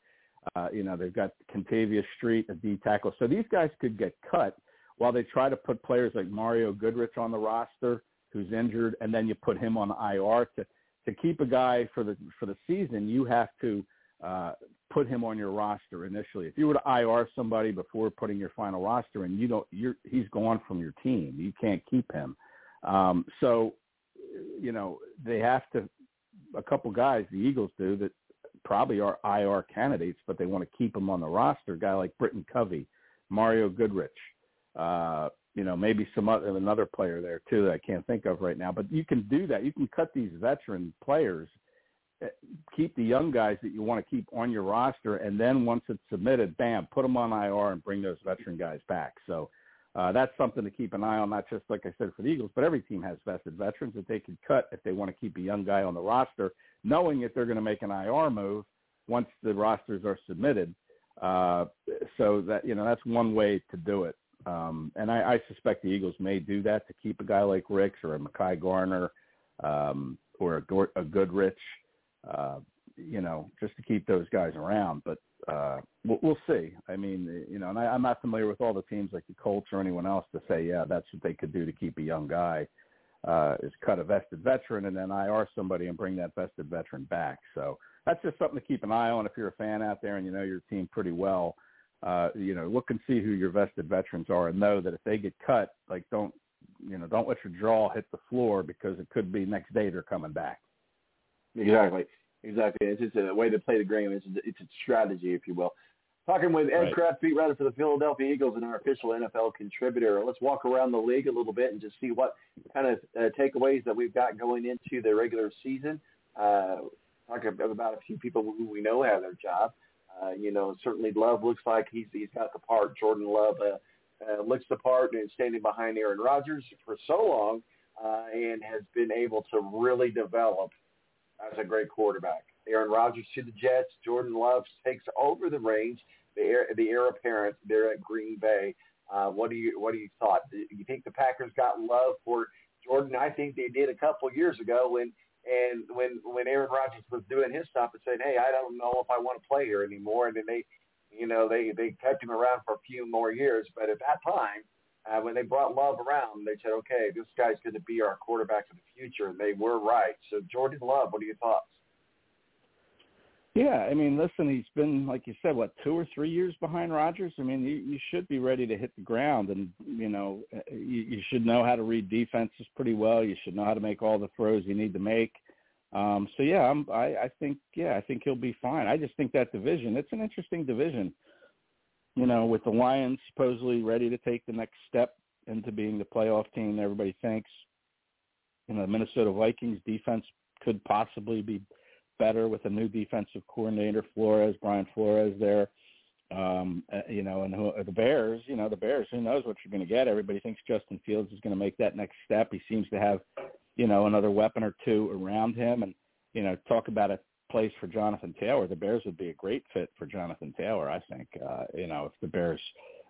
Uh, you know, they've got Kentavius Street, a D tackle. So these guys could get cut while they try to put players like Mario Goodrich on the roster who's injured, and then you put him on IR to to keep a guy for the for the season. You have to uh, put him on your roster initially. If you were to IR somebody before putting your final roster, and you don't, you're he's gone from your team. You can't keep him. Um, so, you know, they have to. A couple guys, the Eagles do that probably are IR candidates, but they want to keep them on the roster. A guy like Britton Covey, Mario Goodrich, uh, you know, maybe some other another player there too that I can't think of right now. But you can do that. You can cut these veteran players, eh, keep the young guys that you want to keep on your roster, and then once it's submitted, bam, put them on IR and bring those veteran guys back. So uh, that's something to keep an eye on, not just like I said for the Eagles, but every team has vested veterans that they can cut if they want to keep a young guy on the roster, knowing that they're going to make an IR move once the rosters are submitted. Uh, so that you know that's one way to do it. Um, and I, I suspect the Eagles may do that to keep a guy like Ricks or a Mekhi Garner um, or a, a Goodrich, uh, you know, just to keep those guys around. But uh, we'll, we'll see. I mean, you know, and I, I'm not familiar with all the teams like the Colts or anyone else to say, yeah, that's what they could do to keep a young guy. Uh, is cut a vested veteran and then IR somebody and bring that vested veteran back. So that's just something to keep an eye on if you're a fan out there and you know your team pretty well uh, you know, look and see who your vested veterans are and know that if they get cut, like don't, you know, don't let your jaw hit the floor because it could be next day they're coming back. Exactly. Exactly. It's just a way to play the game. It's a, it's a strategy, if you will. Talking with Ed Right. Kracz, beat writer for the Philadelphia Eagles and our official NFL contributor. Let's walk around the league a little bit and just see what kind of uh, takeaways that we've got going into the regular season. Uh, talk about a few people who we know have their job. Uh, you know, certainly Love looks like he's he's got the part. Jordan Love uh, uh, looks the part and is standing behind Aaron Rodgers for so long uh, and has been able to really develop as a great quarterback. Aaron Rodgers to the Jets. Jordan Love takes over the reins. The heir, the heir apparent there at Green Bay. Uh, what do you what do you thought? Do you think the Packers got love for Jordan? I think they did a couple years ago when and when when Aaron Rodgers was doing his stuff and saying, "Hey, I don't know if I want to play here anymore," and then they, you know, they they kept him around for a few more years. But at that time, uh, when they brought Love around, they said, "Okay, this guy's going to be our quarterback of the future," and they were right. So Jordan Love, what are your thoughts? Yeah, I mean, listen, he's been like you said, what two or three years behind Rodgers. I mean, you, you should be ready to hit the ground, and you know, you, you should know how to read defenses pretty well. You should know how to make all the throws you need to make. Um, so yeah, I'm, I, I think yeah, I think he'll be fine. I just think that division, it's an interesting division. You know, with the Lions supposedly ready to take the next step into being the playoff team, everybody thinks. You know, the Minnesota Vikings defense could possibly be better with a new defensive coordinator, Flores, Brian Flores there. Um, uh, you know, and who, the Bears, you know, the Bears, who knows what you're going to get? Everybody thinks Justin Fields is going to make that next step. He seems to have, you know, another weapon or two around him. And, you know, talk about a place for Jonathan Taylor. The Bears would be a great fit for Jonathan Taylor, I think, uh, you know, if the Bears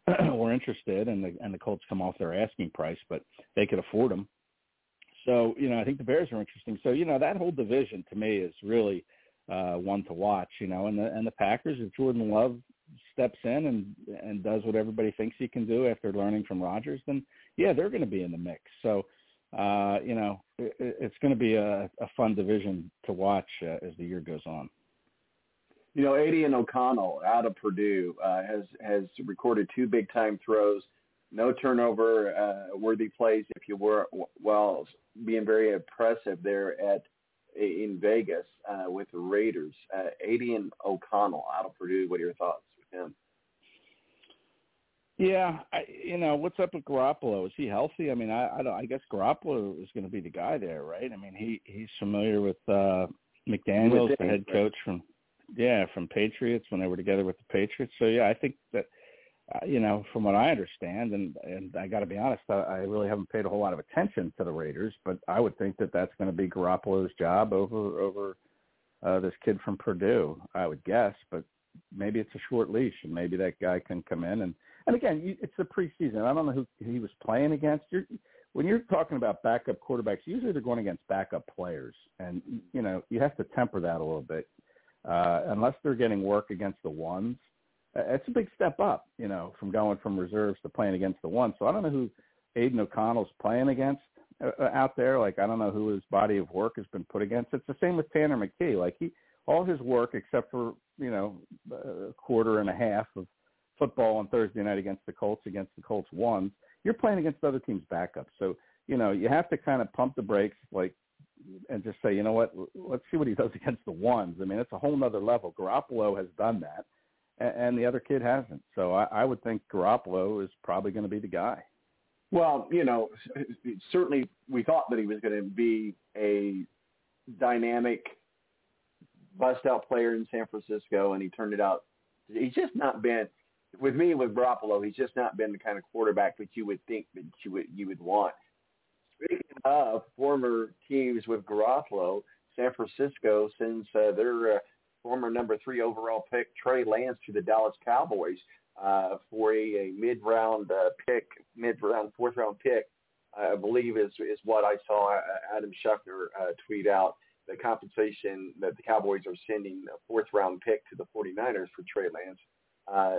*clears throat* were interested and the, and the Colts come off their asking price, but they could afford him. So, you know, I think the Bears are interesting. So, you know, that whole division to me is really uh one to watch, you know, and the and the Packers if Jordan Love steps in and and does what everybody thinks he can do after learning from Rodgers, then yeah, they're going to be in the mix. So, uh, you know, it, it's going to be a, a fun division to watch uh, as the year goes on. You know, Aidan O'Connell out of Purdue uh, has has recorded two big time throws, no turnover uh, worthy plays, if you were, while being very impressive there at in Vegas uh, with the Raiders. Uh, Aidan O'Connell out of Purdue. What are your thoughts with him? Yeah, I, you know what's up with Garoppolo? Is he healthy? I mean, I I, don't, I guess Garoppolo is going to be the guy there, right? I mean, he he's familiar with uh McDaniels, With the head coach from yeah from Patriots when they were together with the Patriots. So yeah, I think that uh, you know from what I understand, and and I got to be honest, I, I really haven't paid a whole lot of attention to the Raiders, but I would think that that's going to be Garoppolo's job over over uh, this kid from Purdue. I would guess, but maybe it's a short leash, and maybe that guy can come in and and again, you, it's the preseason. I don't know who he was playing against. You're, when you're talking about backup quarterbacks, usually they're going against backup players, and you know you have to temper that a little bit. Uh, unless they're getting work against the ones, it's a big step up. You know, from going from reserves to playing against the ones. So I don't know who Aidan O'Connell's playing against uh, uh, out there. Like I don't know who his body of work has been put against. It's the same with Tanner McKee. Like he, all his work except for you know a quarter and a half of football on Thursday night against the Colts against the Colts ones, you're playing against other teams' backups. So, you know, you have to kind of pump the brakes, like, and just say, you know what, let's see what he does *laughs* against the ones. I mean, it's a whole nother level. Garoppolo has done that, and, the other kid hasn't. So I, I would think Garoppolo is probably going to be the guy. Well, you know, certainly we thought that he was going to be a dynamic bust out player in San Francisco, and he turned it out. He's just not been with me with Garoppolo. He's just not been the kind of quarterback that you would think that you would you would want. Speaking of former teams with Garoppolo, San Francisco sends uh, their uh, former number three overall pick Trey Lance to the Dallas Cowboys uh, for a, a mid-round uh, pick, mid-round fourth round pick. I believe is is what I saw uh, Adam Schefter uh, tweet out the compensation that the Cowboys are sending a fourth round pick to the 49ers for Trey Lance. Uh,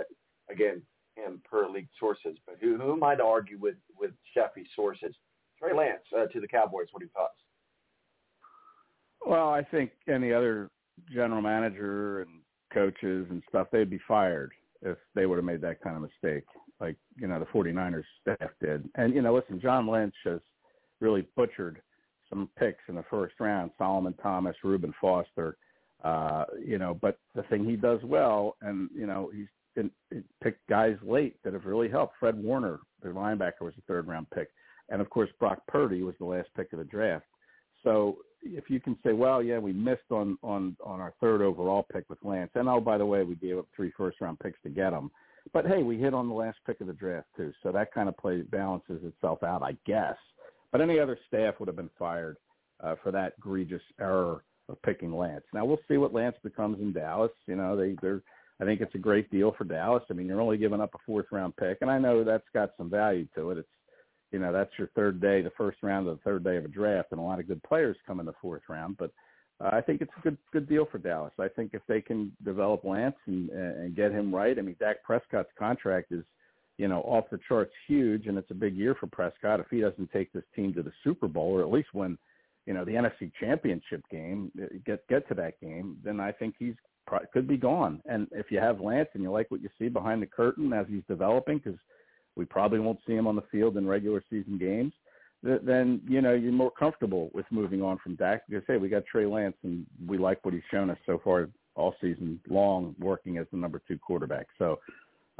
again, him per league sources, but who, who might argue with with Sheffy's sources? Trey Lance uh, to the Cowboys. What are your thoughts? Well, I think any other general manager and coaches and stuff, they'd be fired if they would have made that kind of mistake like, you know, the 49ers staff did. And, you know, listen, John Lynch has really butchered some picks in the first round, Solomon Thomas, Reuben Foster, uh, you know, but the thing he does well, and, you know, he's been, he picked guys late that have really helped. Fred Warner, the linebacker, was a third round pick. And, of course, Brock Purdy was the last pick of the draft. So if you can say, well, yeah, we missed on on on our third overall pick with Lance, and oh, by the way, we gave up three first round picks to get him. But hey, we hit on the last pick of the draft too, so that kind of play balances itself out, I guess. But any other staff would have been fired uh, for that egregious error of picking Lance. Now we'll see what Lance becomes in Dallas. You know, they they're I think it's a great deal for Dallas. I mean, you're only giving up a fourth round pick, and I know that's got some value to it. It's you know that's your third day, the first round of the third day of a draft, and a lot of good players come in the fourth round. But uh, I think it's a good good deal for Dallas. I think if they can develop Lance and and get him right, I mean Dak Prescott's contract is you know off the charts huge, and it's a big year for Prescott. If he doesn't take this team to the Super Bowl or at least win, you know the NFC Championship game, uh, get get to that game, then I think he's could be gone. And if you have Lance and you like what you see behind the curtain as he's developing, because we probably won't see him on the field in regular season games, then you know you're more comfortable with moving on from Dak because hey, we got Trey Lance and we like what he's shown us so far all season long, working as the number two quarterback. So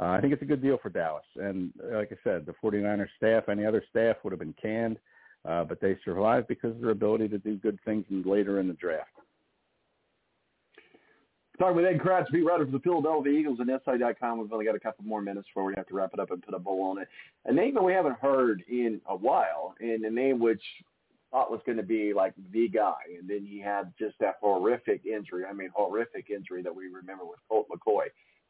uh, I think it's a good deal for Dallas. And like I said, the 49ers staff, any other staff would have been canned, uh, but they survived because of their ability to do good things later in the draft. Talking with Ed Kracz, beat writer for the Philadelphia Eagles and SI.com. We've only got a couple more minutes before we have to wrap it up and put a bow on it. A name that we haven't heard in a while, and a name which thought was going to be like the guy, and then he had just that horrific injury. I mean, horrific injury that we remember with Colt McCoy.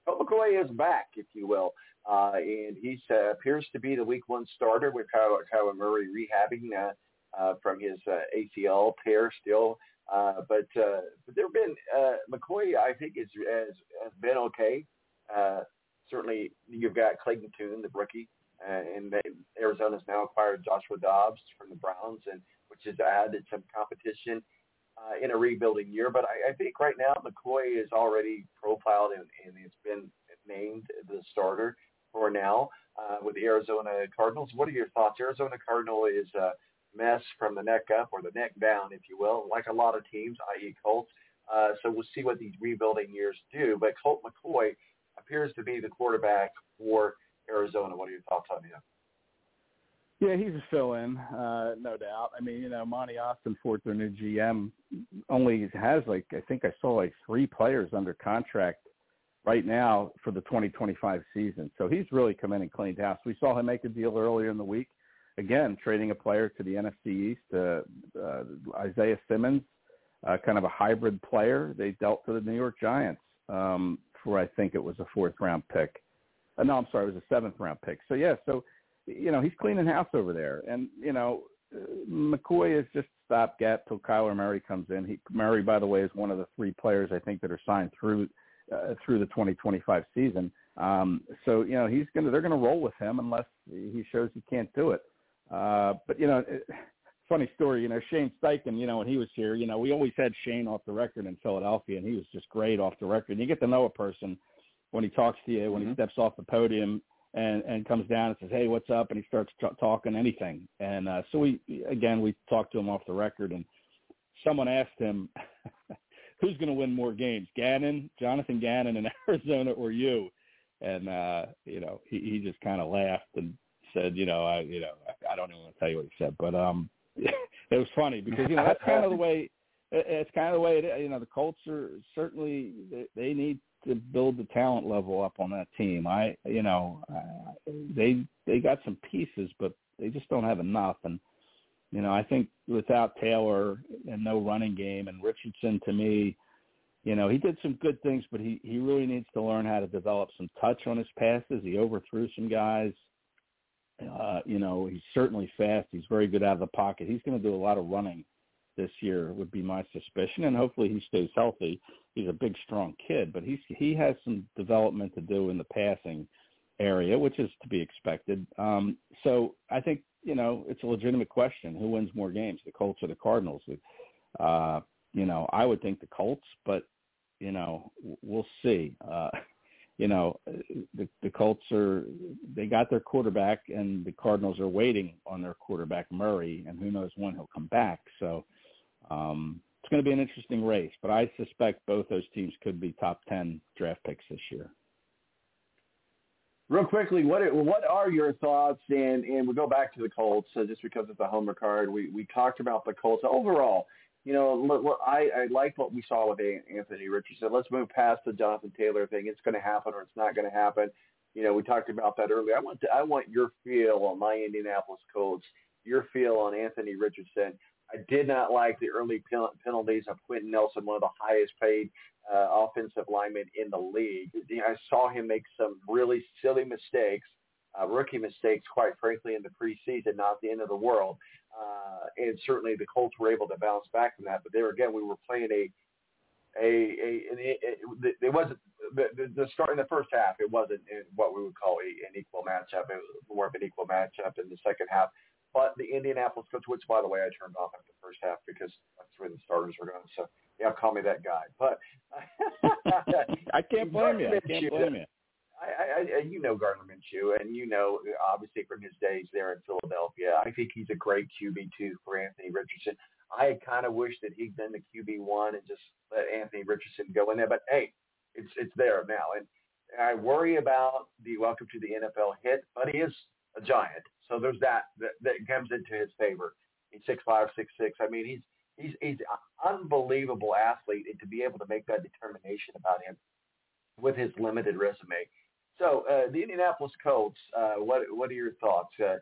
Colt McCoy is back, if you will, uh, and he uh, appears to be the Week One starter with Kyler, Kyler Murray rehabbing uh, uh, from his uh, ACL tear still. Uh, but uh, but there have been uh, McCoy. I think is has, has been okay. Uh, certainly, you've got Clayton Tune, the rookie, uh, and they, Arizona's now acquired Joshua Dobbs from the Browns, and which has added some competition uh, in a rebuilding year. But I, I think right now McCoy is already profiled and, and it's been named the starter for now uh, with the Arizona Cardinals. What are your thoughts? Arizona Cardinal is. Uh, mess from the neck up or the neck down, if you will, like a lot of teams, i.e. Colts. Uh, so we'll see what these rebuilding years do. But Colt McCoy appears to be the quarterback for Arizona. What are your thoughts on him? Yeah, he's a fill-in, uh, no doubt. I mean, you know, Monti Ossenfort, their new GM, only has like I think I saw like three players under contract right now for the 2025 season. So he's really come in and cleaned house. We saw him make a deal earlier in the week again, trading a player to the NFC East, uh, uh, Isaiah Simmons, uh, kind of a hybrid player. They dealt to the New York Giants um, for I think it was a fourth round pick. Uh, no, I'm sorry, it was a seventh round pick. So yeah, so you know he's cleaning house over there, and you know uh, McCoy is just stopgap till Kyler Murray comes in. He, Murray, by the way, is one of the three players I think that are signed through uh, through the 2025 season. Um, so you know he's gonna they're gonna roll with him unless he shows he can't do it. Uh, but you know, it, funny story. You know, Shane Steichen. You know, when he was here, you know, we always had Shane off the record in Philadelphia, and he was just great off the record. And you get to know a person when he talks to you, when mm-hmm. he steps off the podium and and comes down and says, "Hey, what's up?" and he starts t- talking anything. And uh, so we again we talked to him off the record, and someone asked him, *laughs* "Who's going to win more games, Gannon, Jonathan Gannon in *laughs* Arizona, or you?" And uh, you know, he, he just kind of laughed and said, "You know, I, you know, I, I don't even want to tell you what he said, but um, *laughs* it was funny because you know that's kind of the way. It's kind of the way it, you know the Colts are certainly they, need to build the talent level up on that team. I, you know, uh, they they got some pieces, but they just don't have enough. And you know, I think without Taylor and no running game and Richardson, to me, you know, he did some good things, but he he really needs to learn how to develop some touch on his passes. He overthrew some guys. Uh, you know, he's certainly fast. He's very good out of the pocket. He's going to do a lot of running this year would be my suspicion, and hopefully he stays healthy. He's a big, strong kid, but he's he has some development to do in the passing area, which is to be expected. Um, so I think you know it's a legitimate question: who wins more games, the Colts or the Cardinals? Uh, you know, I would think the Colts, but you know, we'll see. Uh, you know, the the Colts are they got their quarterback, and the Cardinals are waiting on their quarterback Murray, and who knows when he'll come back. So um, it's going to be an interesting race, but I suspect both those teams could be top ten draft picks this year. Real quickly, what what are your thoughts? And and we go back to the Colts uh, just because it's a homer card. We we talked about the Colts overall. You know, I I like what we saw with Anthony Richardson. Let's move past the Jonathan Taylor thing. It's going to happen or it's not going to happen. You know, we talked about that earlier. I want to, I want your feel on my Indianapolis Colts. Your feel on Anthony Richardson. I did not like the early penalties of Quenton Nelson, one of the highest paid uh, offensive linemen in the league. I saw him make some really silly mistakes, uh, rookie mistakes, quite frankly, in the preseason, not the end of the world. Uh, and certainly the Colts were able to bounce back from that. But there again, we were playing a a, a, a, a it wasn't the, the, the start in the first half. It wasn't what we would call a, an equal matchup. It was more of an equal matchup in the second half. But the Indianapolis Colts, which by the way I turned off after the first half because that's where the starters were going. So yeah, call me that guy. But *laughs* I can't *laughs* blame you. I can't blame you. I, I, you know Gardner Minshew, and you know obviously from his days there in Philadelphia. I think he's a great QB two for Anthony Richardson. I kind of wish that he'd been the QB one and just let Anthony Richardson go in there. But hey, it's it's there now, and I worry about the welcome to the NFL hit. But he is a giant, so there's that that, that comes into his favor. He's six five, six six. I mean, he's he's he's an unbelievable athlete, and to be able to make that determination about him with his limited resume. So uh, the Indianapolis Colts, uh, what what are your thoughts? Uh,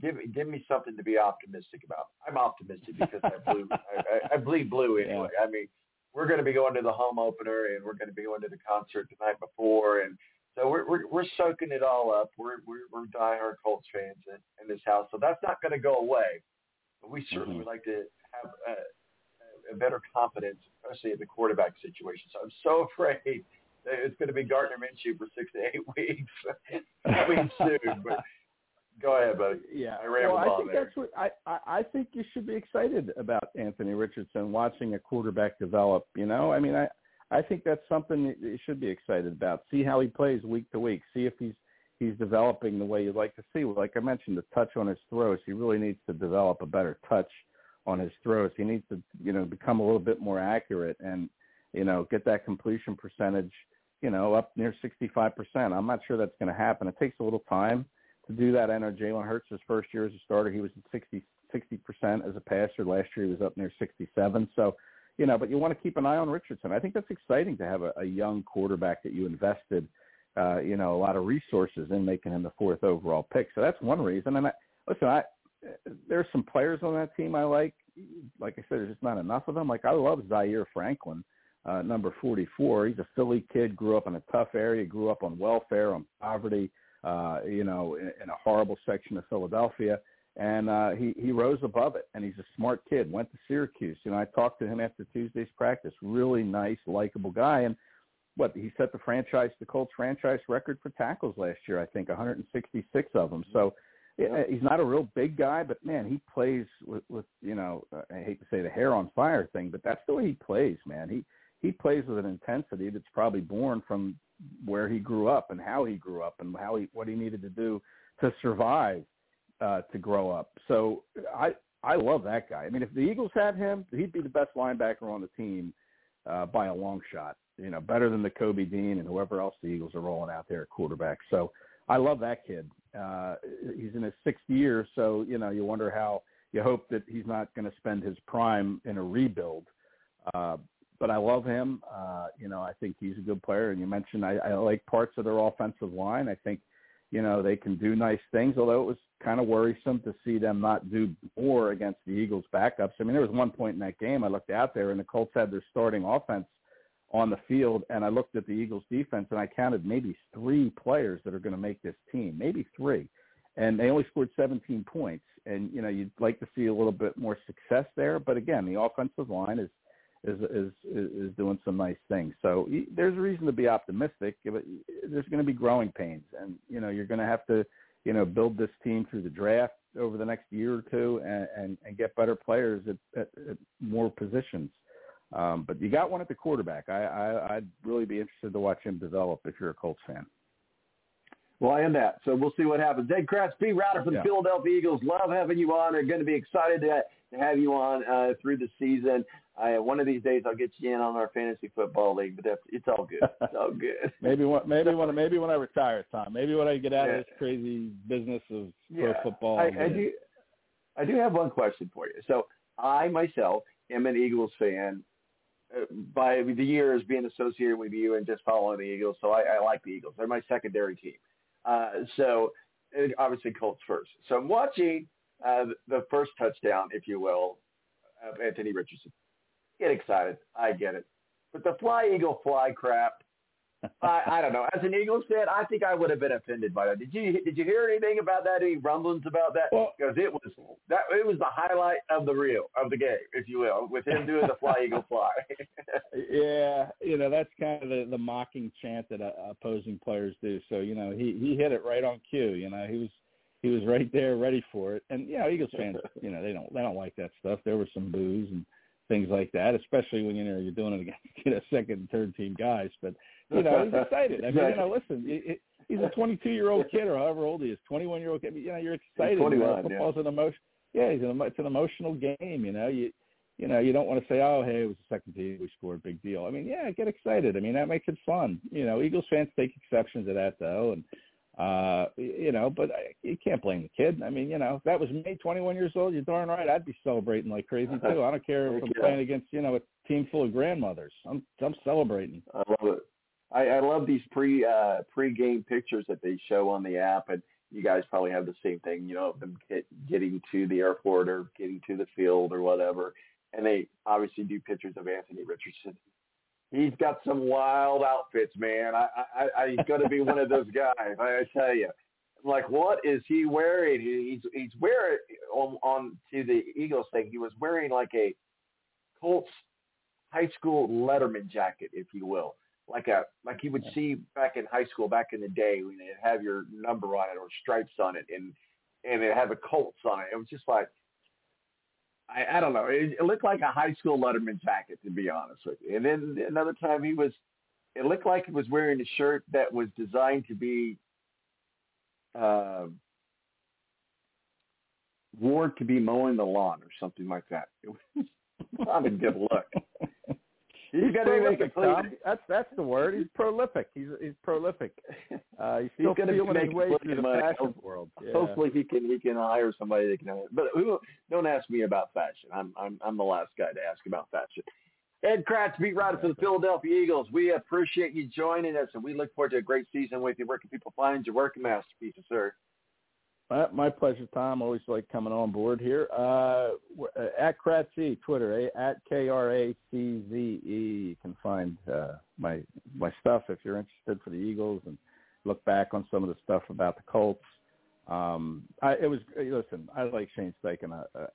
give give me something to be optimistic about. I'm optimistic because I blew *laughs* I, I bleed blue anyway. I mean, we're going to be going to the home opener and we're going to be going to the concert the night before, and so we're we're, we're soaking it all up. We're we're, we're diehard Colts fans in, in this house, so that's not going to go away. But we certainly mm-hmm. would like to have a, a better confidence, especially in the quarterback situation. So I'm so *laughs* afraid it's going to be Gardner Minshew for six to eight *laughs* weeks. *laughs* Coming soon, but go ahead, buddy. Yeah, I well, I think there. that's what I, I I think you should be excited about Anthony Richardson watching a quarterback develop. You know, I mean, I I think that's something that you should be excited about. See how he plays week to week. See if he's he's developing the way you'd like to see. Like I mentioned, the touch on his throws. He really needs to develop a better touch on his throws. He needs to, you know, become a little bit more accurate and, you know, get that completion percentage you know, up near 65%. I'm not sure that's going to happen. It takes a little time to do that. I know Jalen Hurts, his first year as a starter, he was at 60, 60% as a passer. Last year he was up near 67. So, you know, but you want to keep an eye on Richardson. I think that's exciting to have a, a young quarterback that you invested, uh, you know, a lot of resources in making him the fourth overall pick. So that's one reason. And I, listen, I, there's some players on that team I like. Like I said, there's just not enough of them. Like I love Zaire Franklin uh, number 44. He's a Philly kid, grew up in a tough area, grew up on welfare, on poverty, uh, you know, in, in a horrible section of Philadelphia. And uh, he, he rose above it, and he's a smart kid, went to Syracuse. You know, I talked to him after Tuesday's practice. Really nice, likable guy. And what, he set the franchise, the Colts franchise record for tackles last year, I think, 166 of them. So, yeah. he's not a real big guy, but man, he plays with, with you know, I hate to say the hair on fire thing, but that's the way he plays, man. He he plays with an intensity that's probably born from where he grew up and how he grew up and how he what he needed to do to survive uh, to grow up. So I I love that guy. I mean, if the Eagles had him, he'd be the best linebacker on the team uh, by a long shot. You know, better than Nakobe Dean and whoever else the Eagles are rolling out there at quarterback. So I love that kid. Uh, he's in his sixth year, so you know you wonder how you hope that he's not going to spend his prime in a rebuild. Uh, but I love him. Uh, you know, I think he's a good player. And you mentioned I, I like parts of their offensive line. I think, you know, they can do nice things. Although it was kind of worrisome to see them not do more against the Eagles' backups. I mean, there was one point in that game I looked out there and the Colts had their starting offense on the field, and I looked at the Eagles' defense and I counted maybe three players that are going to make this team, maybe three, and they only scored 17 points. And you know, you'd like to see a little bit more success there, but again, the offensive line is is is is doing some nice things. So there's a reason to be optimistic, but there's going to be growing pains, and you know you're going to have to you know build this team through the draft over the next year or two and and, and get better players at, at, at more positions. Um, but you got one at the quarterback. I, I I'd really be interested to watch him develop if you're a Colts fan. Well, I am that. So we'll see what happens. Ed Kracz, beat writer for the Yeah. Philadelphia Eagles. Love having you on. They're going to be excited to, to have you on uh, through the season. I, one of these days, I'll get you in on our fantasy football league, but that's, it's all good. It's all good. *laughs* Maybe when maybe when maybe when I retire, Tom. Maybe when I get out Yeah. of this crazy business of Yeah. pro football. I, I do. I do have one question for you. So I myself am an Eagles fan uh, by the years being associated with you and just following the Eagles. So I, I like the Eagles. They're my secondary team. Uh, so uh, obviously Colts first. So I'm watching uh, the first touchdown, if you will, of Anthony Richardson. Get excited. I get it. But the fly eagle fly crap, I, I don't know. As an Eagles fan, I think I would have been offended by that. Did you did you hear anything about that? Any rumblings about that? Because it was that it was the highlight of the reel of the game, if you will, with him doing the fly eagle fly. *laughs* Yeah, you know that's kind of the, the mocking chant that uh, opposing players do. So you know he he hit it right on cue. You know he was he was right there, ready for it. And you know Eagles fans, *laughs* you know they don't they don't like that stuff. There was some boos and things like that, especially when you know you're doing it against *laughs* you know second and third team guys. But you know he's excited. I mean you know listen. It, it, He's a 22 year old kid, or however old he is, 21 year old kid. You know, you're excited. you know, 21, yeah. football's an emotion. Yeah, he's an, it's an emotional game. You know, you you know, you don't want to say, oh, hey, it was the second team, we scored, a big deal. I mean, yeah, get excited. I mean, that makes it fun. You know, Eagles fans take exception to that, though, and uh, you know, but I, you can't blame the kid. I mean, you know, if that was me, 21 years old, you're darn right, I'd be celebrating like crazy too. I don't care *laughs* if I'm playing against, you know, a team full of grandmothers. I'm I'm celebrating. I love it. I, I love these pre uh, pre-game pictures that they show on the app, and you guys probably have the same thing. You know, of them get, getting to the airport or getting to the field or whatever, and they obviously do pictures of Anthony Richardson. He's got some wild outfits, man. I, I, I he's going to be one of those guys. I, I tell you. Like, what is he wearing? He's he's wearing on on to the Eagles thing. He was wearing like a Colts high school Letterman jacket, if you will, like a like you would see back in high school back in the day when it have your number on it or stripes on it, and and it had the Colts on it. It was just like I, I don't know. It, it looked like a high school Letterman jacket, to be honest with you. And then another time he was, it looked like he was wearing a shirt that was designed to be uh, worn to be mowing the lawn or something like that. It was *laughs* not a good look. *laughs* He's got to make a prolific, Tom. That's that's the word. He's prolific. He's he's prolific. *laughs* Uh, he's still gonna feeling his way through the money. fashion world. Yeah. Hopefully he can he can hire somebody that can. But who, don't ask me about fashion. I'm I'm I'm the last guy to ask about fashion. Ed Kracz, beat writer for the Philadelphia Eagles. We appreciate you joining us, and we look forward to a great season with you. Where can people find your work and masterpieces, sir? My, my pleasure, Tom. Always like coming on board here. Uh, uh, at Kratzy, Twitter, eh, at K R A C Z E. You can find uh, my my stuff if you're interested for the Eagles and look back on some of the stuff about the Colts. Um, I, it was listen. I like Shane Steichen a, a,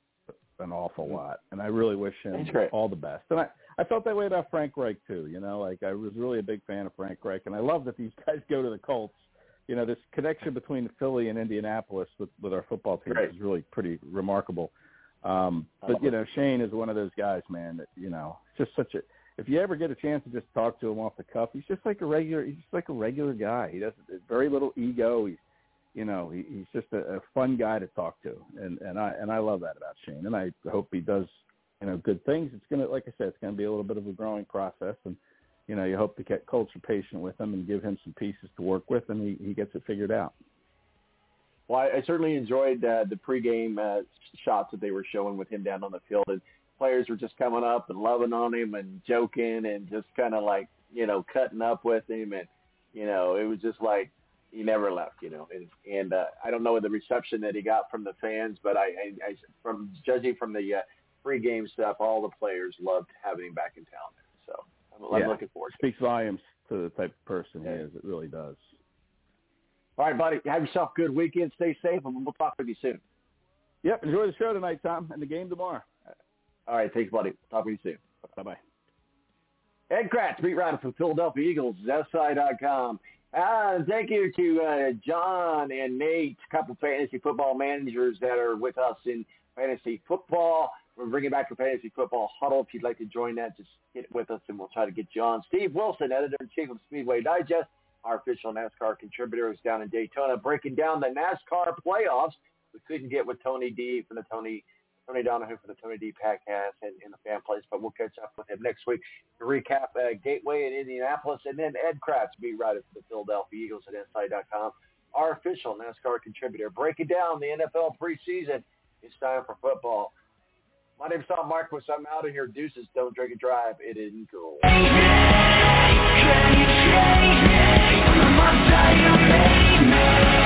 an awful lot, and I really wish him all the best. And I I felt that way about Frank Reich too. You know, like I was really a big fan of Frank Reich, and I love that these *laughs* guys go to the Colts you know, this connection between Philly and Indianapolis with, with our football team Right. is really pretty remarkable. Um, but you know, Shane is one of those guys, man. That you know, just such a. If you ever get a chance to just talk to him off the cuff, he's just like a regular. He's just like a regular guy. He doesn't very little ego. He's, you know, he, he's just a, a fun guy to talk to, and and I and I love that about Shane, and I hope he does, you know, good things. It's gonna, like I said, it's gonna be a little bit of a growing process, and you know, you hope to get culture patient with him and give him some pieces to work with, and he he gets it figured out. Well, I, I certainly enjoyed uh, the pregame uh, shots that they were showing with him down on the field, and players were just coming up and loving on him and joking and just kind of like you know cutting up with him, and you know it was just like he never left, you know. And and uh, I don't know the reception that he got from the fans, but I, I, I from judging from the uh, pregame stuff, all the players loved having him back in town. So I'm, yeah. looking forward. to Speaks volumes to the type of person he is. It really does. All right, buddy. Have yourself a good weekend. Stay safe, and we'll talk with you soon. Yep. Enjoy the show tonight, Tom, and the game tomorrow. All right. Thanks, buddy. Talk with you soon. Bye bye. Ed Kracz, beat writer for Philadelphia Eagles, SI.com. Uh, thank you to uh, John and Nate, a couple fantasy football managers that are with us in fantasy football. We're bringing back the fantasy football huddle. If you'd like to join that, just get with us and we'll try to get you on. Steve Wilson, editor-in-chief of Speedway Digest, our official NASCAR contributor, is down in Daytona breaking down the NASCAR playoffs. We couldn't get with Tony D from the Tony Tony Donahue for the Tony D podcast and in the fan place, but we'll catch up with him next week to recap uh, Gateway in Indianapolis, and then Ed Kracz, beat writer for the Philadelphia Eagles at SI.com, our official NASCAR contributor, breaking down the NFL preseason. It's time for football. My name's Tom Marquis. I'm out of here. Deuces, don't drink and drive. It isn't cool. Change me? I'm